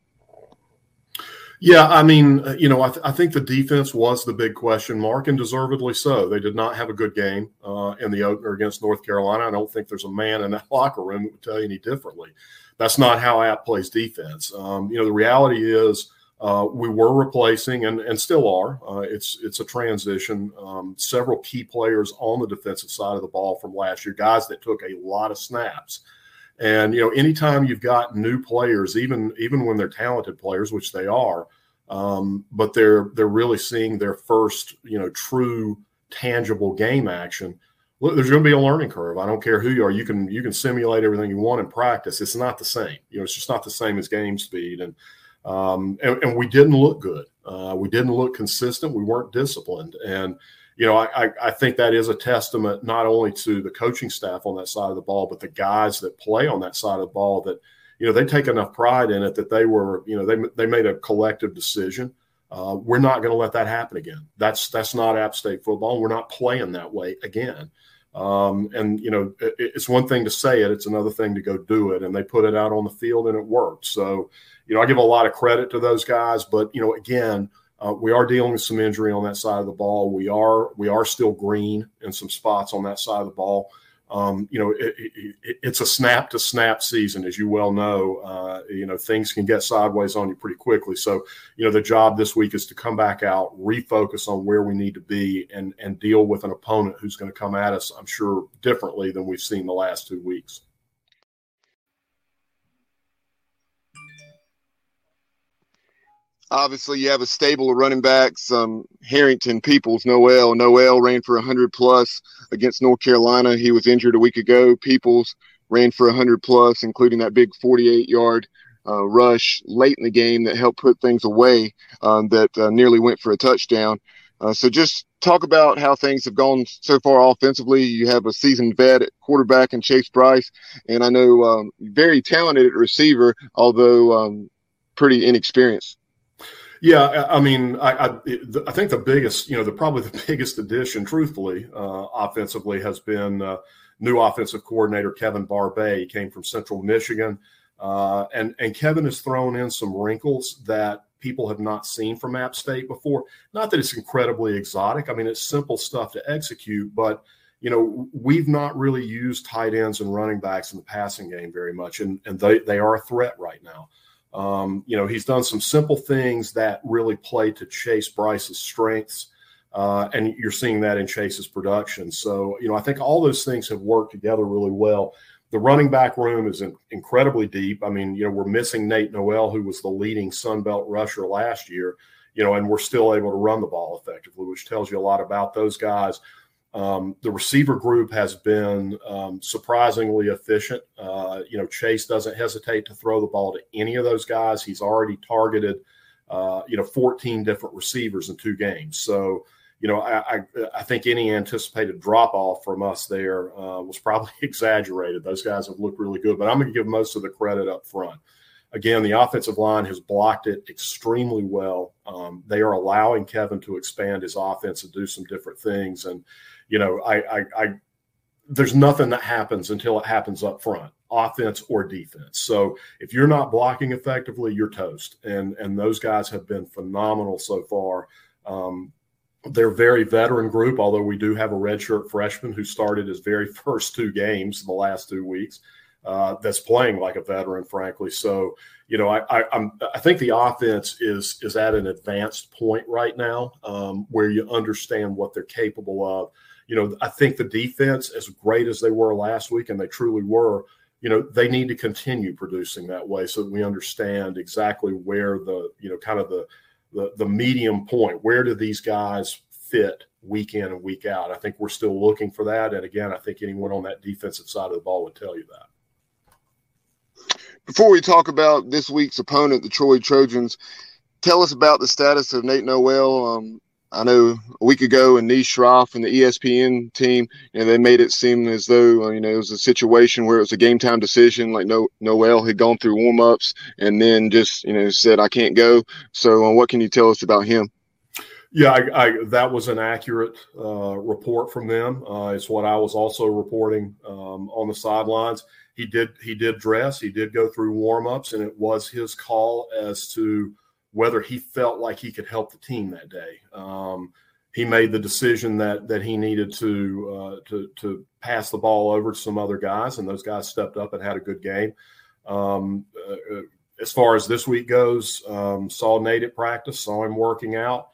Yeah, I mean, uh, you know, I, th- I, think the defense was the big question mark, and deservedly so. They did not have a good game uh, in the opener against North Carolina. I don't think there's a man in that [laughs] locker room that would tell you any differently. That's not how App plays defense. Um, you know, the reality is uh, we were replacing, and, and still are. Uh, it's it's a transition. Um, several key players on the defensive side of the ball from last year, guys that took a lot of snaps. And you know, anytime you've got new players, even even when they're talented players, which they are, um, but they're they're really seeing their first you know true tangible game action. Look, there's going to be a learning curve. I don't care who you are. You can you can simulate everything you want in practice. It's not the same. You know, it's just not the same as game speed. And um, and, and we didn't look good. Uh, we didn't look consistent. We weren't disciplined. And you know, I, I think that is a testament not only to the coaching staff on that side of the ball, but the guys that play on that side of the ball that, you know, they take enough pride in it that they were, you know, they, they made a collective decision. Uh, we're not going to let that happen again. That's that's not App State football. We're not playing that way again. Um, and you know, it, it's one thing to say it; it's another thing to go do it. And they put it out on the field, and it worked. So, you know, I give a lot of credit to those guys. But you know, again, uh, we are dealing with some injury on that side of the ball. We are we are still green in some spots on that side of the ball. Um, you know, it, it, it's a snap to snap season, as you well know. Uh, you know, things can get sideways on you pretty quickly. So, you know, the job this week is to come back out, refocus on where we need to be, and and deal with an opponent who's going to come at us. I'm sure differently than we've seen the last two weeks. Obviously, you have a stable of running backs. Um, Harrington, Peoples, Noel. Noel ran for 100 plus against North Carolina. He was injured a week ago. Peoples ran for 100 plus, including that big 48 yard uh, rush late in the game that helped put things away um, that uh, nearly went for a touchdown. Uh, so just talk about how things have gone so far offensively. You have a seasoned vet at quarterback and Chase Brice, and I know um, very talented receiver, although um, pretty inexperienced. Yeah, I mean, I, I, I think the biggest, you know, the probably the [laughs] biggest addition, truthfully, uh, offensively, has been uh, new offensive coordinator Kevin Barbay. He came from Central Michigan, uh, and and Kevin has thrown in some wrinkles that people have not seen from App State before. Not that it's incredibly exotic. I mean, it's simple stuff to execute, but you know, we've not really used tight ends and running backs in the passing game very much, and and they they are a threat right now. Um, you know, he's done some simple things that really play to Chase Brice's strengths. Uh, and you're seeing that in Chase's production. So, you know, I think all those things have worked together really well. The running back room is in, incredibly deep. I mean, you know, we're missing Nate Noel, who was the leading Sun Belt rusher last year, you know, and we're still able to run the ball effectively, which tells you a lot about those guys. Um, the receiver group has been um, surprisingly efficient. Uh, you know, Chase doesn't hesitate to throw the ball to any of those guys. He's already targeted, uh, you know, 14 different receivers in two games. So, you know, I, I, I think any anticipated drop off from us there uh, was probably [laughs] exaggerated. Those guys have looked really good, but I'm going to give most of the credit up front. Again, the offensive line has blocked it extremely well. Um, they are allowing Kevin to expand his offense and do some different things. And, you know, I, I, I there's nothing that happens until it happens up front offense or defense. So if you're not blocking effectively, you're toast. And and those guys have been phenomenal so far. Um, they're very veteran group, although we do have a redshirt freshman who started his very [laughs] first two games in the last two weeks. Uh, that's playing like a veteran, frankly. So, you know, I, I, I'm, I think the offense is is at an advanced point right now um, where you understand what they're capable of. You know, I think the defense, as great as they were last week, and they truly were, you know, they need to continue producing that way so that we understand exactly where the, you know, kind of the the, the medium point. Where do these guys fit week in and week out? I think we're still looking for that. And again, I think anyone on that defensive side of the ball would tell you that. Before we talk about this week's opponent, the Troy Trojans, tell us about the status of Nate Noel. Um, I know a week ago, and Nish Shroff and the ESPN team, and they made it seem as though uh, you know it was a situation where it was a game time decision. Like no, Noel had gone through warm ups and then just you know said I can't go. So, uh, what can you tell us about him? Yeah, I, I, that was an accurate uh, report from them. Uh, it's what I was also reporting um, on the sidelines. He did he did dress. He did go through warm ups, and it was his call as to whether he felt like he could help the team that day. Um, he made the decision that that he needed to uh, to to pass the ball over to some other guys, and those guys stepped up and had a good game. Um, uh, as far as this week goes, um, saw Nate at practice, saw him working out.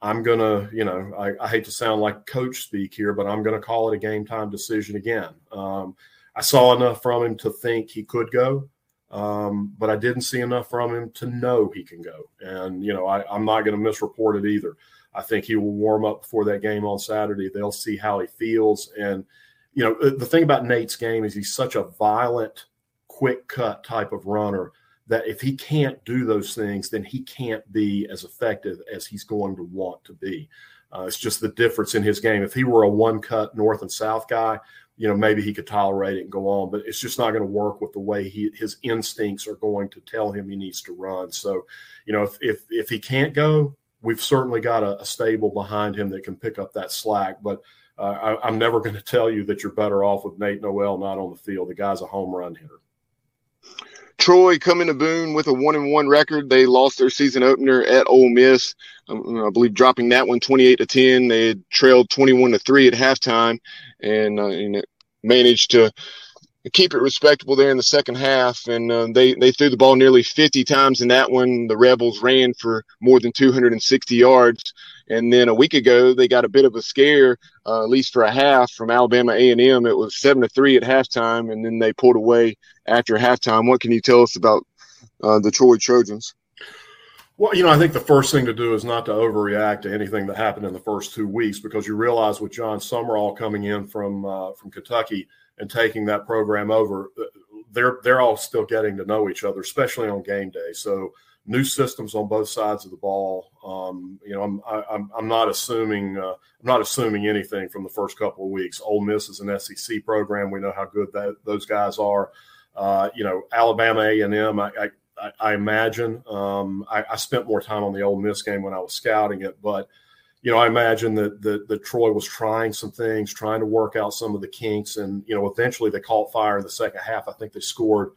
I'm gonna, you know, I, I, hate to sound like coach speak here, but I'm gonna call it a game time decision again. Um, I saw enough from him to think he could go. Um, but I didn't see enough from him to know he can go. And, you know, I, I'm not going to misreport it either. I think he will warm up before that game on Saturday. They'll see how he feels. And, you know, the thing about Nate's game is he's such a violent, quick cut type of runner that if he can't do those things, then he can't be as effective as he's going to want to be. Uh, it's just the difference in his game. If he were a one cut north and south guy, you know, maybe he could tolerate it and go on, but it's just not going to work with the way he his instincts are going to tell him he needs to run. So, you know, if if if he can't go, we've certainly got a, a stable behind him that can pick up that slack. But uh, I, am never going [laughs] to tell you that you're better off with Nate Noel not on the field. The guy's a home run hitter. Troy coming to Boone with a one and one record. They lost their season opener at Ole Miss. Um, I believe dropping that one 28 to 10. They had trailed 21 to 3 at halftime and, uh, and managed to keep it respectable there in the second half. And uh, they, they threw the ball nearly 50 times in that one. The Rebels ran for more than 260 yards. And then a week ago, they got a bit of a scare, uh, at least for a half, from Alabama A&M. It was seven to three at halftime, and then they pulled away after halftime. What can you tell us about uh, the Troy Trojans? Well, you know, I think the first thing to do is not to overreact to anything that happened in the first two weeks because you realize with Jon Sumrall coming in from uh, from Kentucky and taking that program over, they're they're all still getting to know each other, especially on game day. So new systems on both sides of the ball. Um, you know, I'm I, am i I'm not assuming uh, I'm not assuming anything from the first couple of weeks. Ole Miss is an SEC program. We know how good that those guys are. Uh, you know, Alabama A and M. I, I, I imagine um, I, I, spent more time on the Ole Miss game when I was scouting it, but you know, I imagine that, that that Troy was trying some things, trying to work out some of the kinks, and you know, eventually they caught fire in the second half. I think they scored.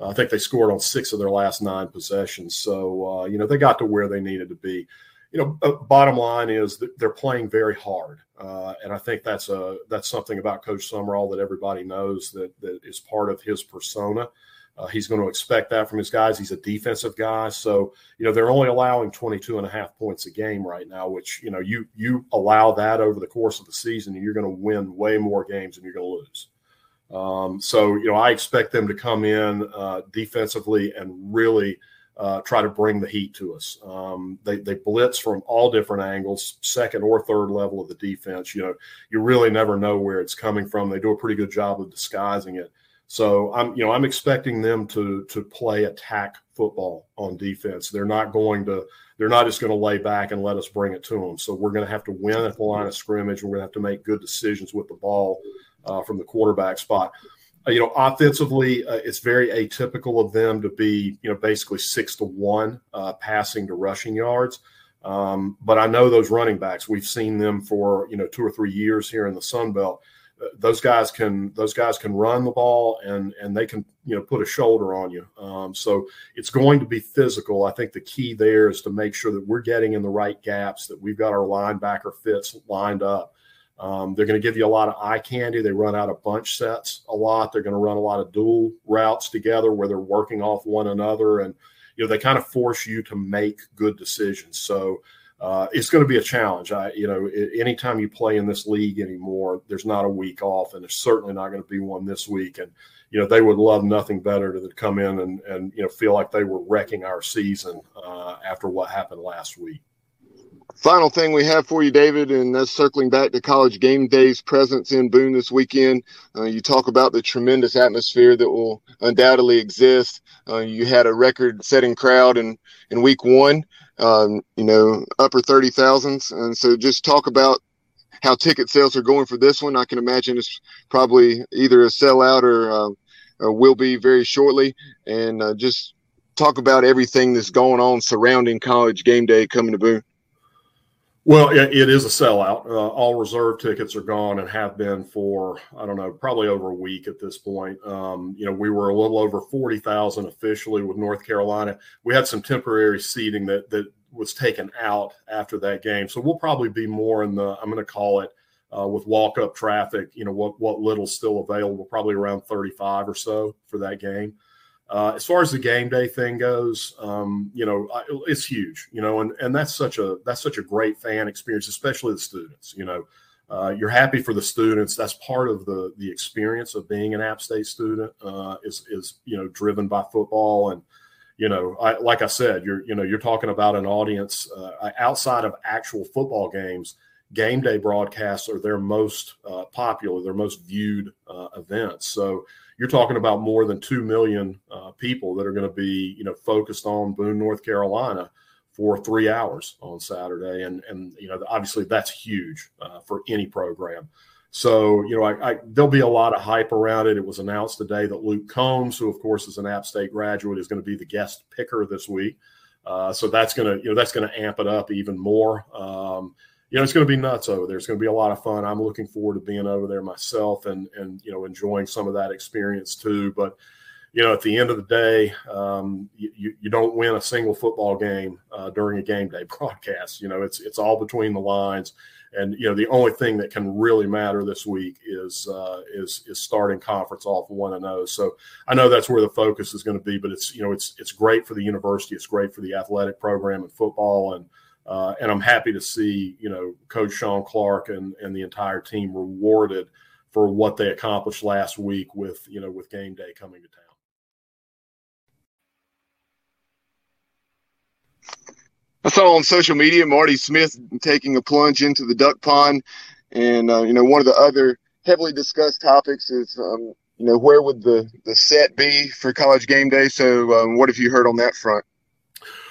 Uh, I think they scored on six of their last nine possessions. So uh, you know, they got to where they needed to be. You know, uh, bottom line is they're playing very hard, uh, and I think that's a that's something about Coach Sumrall that everybody knows that that is part of his persona. Uh, he's going to expect that from his guys. He's a defensive guy. So, you know, they're only allowing 22 and a half points a game right now, which, you know, you you allow that over the course of the season and you're going to win way more games than you're going to lose. Um, so, you know, I expect them to come in uh, defensively and really uh, try to bring the heat to us. Um, they, they blitz from all different angles, second or third level of the defense. You know, you really never know where it's coming from. They do a pretty good job of disguising it. So I'm, you know, I'm expecting them to to play attack football on defense. They're not going to, they're not just going to lay back and let us bring it to them. So we're going to have to win at the line of scrimmage. We're going to have to make good decisions with the ball uh, from the quarterback spot. Uh, you know, offensively, uh, it's very atypical of them to be, you know, basically six to one uh, passing to rushing yards. Um, but I know those running backs. We've seen them for you know two or three years here in the Sun Belt those guys can those guys can run the ball and and they can you know put a shoulder on you. Um, so it's going to be physical. I think the key there is to make sure that we're getting in the right gaps, that we've got our linebacker fits lined up. Um, they're going to give you a lot of eye candy. They run out of bunch sets a lot. They're going to run a lot of dual routes together where they're working off one another, and you know they kind of force you to make good decisions. So uh, it's going to be a challenge. I, you know, anytime you play in this league anymore, there's not a week off, and there's certainly not going to be one this week. And you know, they would love nothing better than to come in and and you know feel like they were wrecking our season uh, after what happened last week. Final thing we have for you, David, and that's circling back to College Game Day's presence in Boone this weekend. Uh, you talk about the tremendous atmosphere that will undoubtedly exist. Uh, you had a record-setting crowd in in Week One um, you know, upper 30,000s. And so just talk about how ticket sales are going for this one. I can imagine it's probably either a sellout or, uh, or will be very shortly. And uh, just talk about everything that's going on surrounding college game day coming to Boone. Well, it is a sellout. Uh, all reserve tickets are gone and have been for I don't know, probably over a week at this point. Um, you know, we were a little over forty thousand officially with North Carolina. We had some temporary seating that that was taken out after that game, so we'll probably be more in the I'm going to call it uh, with walk up traffic. You know, what what little's still available, probably around thirty five or so for that game. Uh, as far as the game day thing goes, um, you know, it's huge, you know, and, and that's such a that's such a great fan experience, especially the students. You know, uh, you're happy for the students. That's part of the the experience of being an App State student. Uh, is is you know driven by football and you know, I, like I said, you're you know you're talking about an audience uh, outside of actual football games. Game day broadcasts are their most uh, popular, their most viewed uh, events. So you're talking about more than 2 million uh, people that are going to be, you know, focused on Boone, North Carolina for three hours on Saturday. And, and you know, obviously that's huge uh, for any program. So, you know, I, I, there'll be a lot of hype around it. It was announced today that Luke Combs, who of course is an App State graduate, is going to be the guest picker this week. Uh, so that's going to, you know, that's going to amp it up even more. Um, you know, it's going to be nuts over there. It's going to be a lot of fun. I'm looking forward to being over there myself and and you know enjoying some of that experience too. But you know, at the end of the day, um, you, you don't win a single football game uh, during a game day [laughs] broadcast. You know, it's it's all between the lines, and you know the only thing that can really matter this week is uh, is is starting conference off one and zero. Oh. So I know that's where the focus is going to be, but it's you know it's it's great for the university, it's great for the athletic program and football and uh, and I'm happy to see, you know, Coach Shawn Clark and, and the entire team rewarded for what they accomplished last week with, you know, with game day coming to town. I saw on social media Marty Smith taking a plunge into the duck pond, and uh, you know one of the other heavily discussed topics is um, you know where would the the set be for college game day. So um, what have you heard on that front?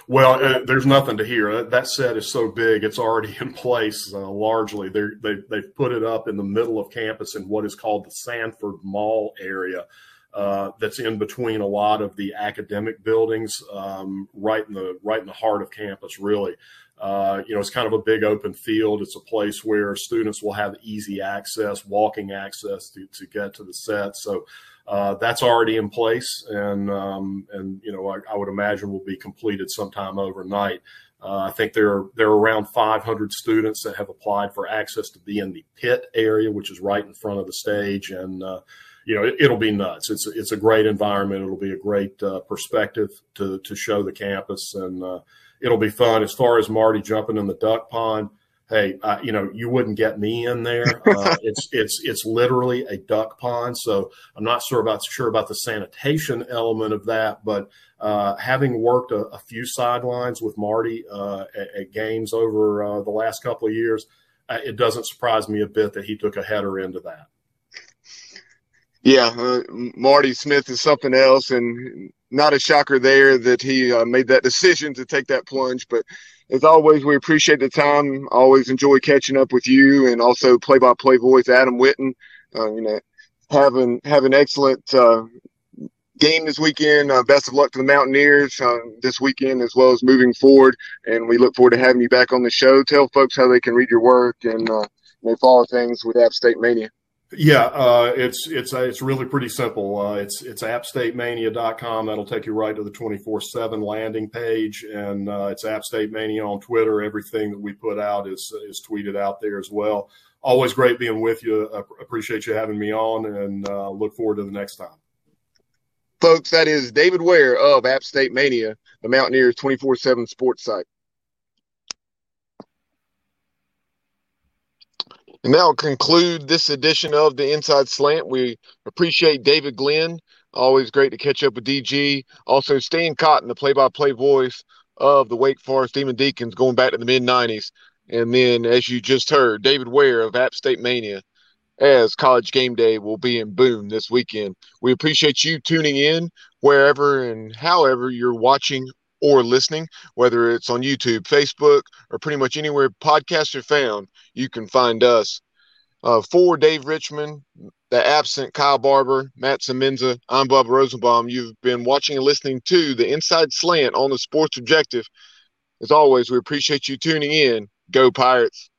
Well, uh, there's nothing to hear. That set is so big; it's already [laughs] in place. Uh, largely, they they they've put it up in the middle of campus in what is called the Sanford Mall area. Uh, that's in between a lot of the academic buildings, um, right in the right in the heart of campus, really. Uh, you know, it's kind of a big open field. It's a place where students will have easy access, walking access to, to get to the set. So uh, that's already in place, and um, and you know, I, I, would imagine will be completed sometime overnight. Uh, I think there are, there are around 500 students that have applied for access to be in the pit area, which is right in front of the stage, and uh, you know it, will be nuts. It's it's a great environment. It'll be a great uh, perspective to to show the campus, and uh, it'll be fun. As far as Marty jumping in the duck pond, hey, uh, you know, you wouldn't get me in there. [laughs] Uh, it's it's it's literally a duck pond, so I'm not sure about sure about the sanitation element of that, but uh, having worked a, a, few sidelines with Marty uh, at, at, games over uh, the last couple of years, uh, it doesn't surprise me a bit that he took a header into that. Yeah, Marty Smith is something else, and not a shocker there that he uh, made that decision to take that plunge. But as always, we appreciate the time. Always enjoy catching up with you, and also play-by-play voice Adam Witten. Uh, you know, having have an excellent uh, game this weekend. Uh, best of luck to the Mountaineers uh, this weekend, as well as moving forward. And we look forward to having you back on the show. Tell folks how they can read your work and uh, they follow things with App State Mania. Yeah, uh, it's it's uh, it's really pretty simple. Uh, it's it's appstatemania.com. That'll take you right to the 24/7 landing page, and uh, it's appstatemania on Twitter. Everything that we put out is is tweeted out there as well. Always great being with you. I appreciate you having me on, and uh, look forward to the next time. Folks, that is David Ware of App State Mania, the Mountaineers 24/7 sports site. And that'll conclude this edition of the Inside Slant. We appreciate David Glenn. Always great to catch up with DG. Also, Stan Cotten, the play by play voice of the Wake Forest Demon Deacons going back to the mid 90s. And then, as you just heard, David Ware of App State Mania as college game day will be in Boone this weekend. We appreciate you tuning in wherever and however you're watching or listening, whether it's on YouTube, Facebook, or pretty much anywhere podcasts are found, you can find us. Uh, for Dave Richmond, the absent Kyle Barber, Matt Semenza, I'm Bob Rosenbaum. You've been watching and listening to the Inside Slant on the Sports Objective. As always, we appreciate you tuning in. Go Pirates.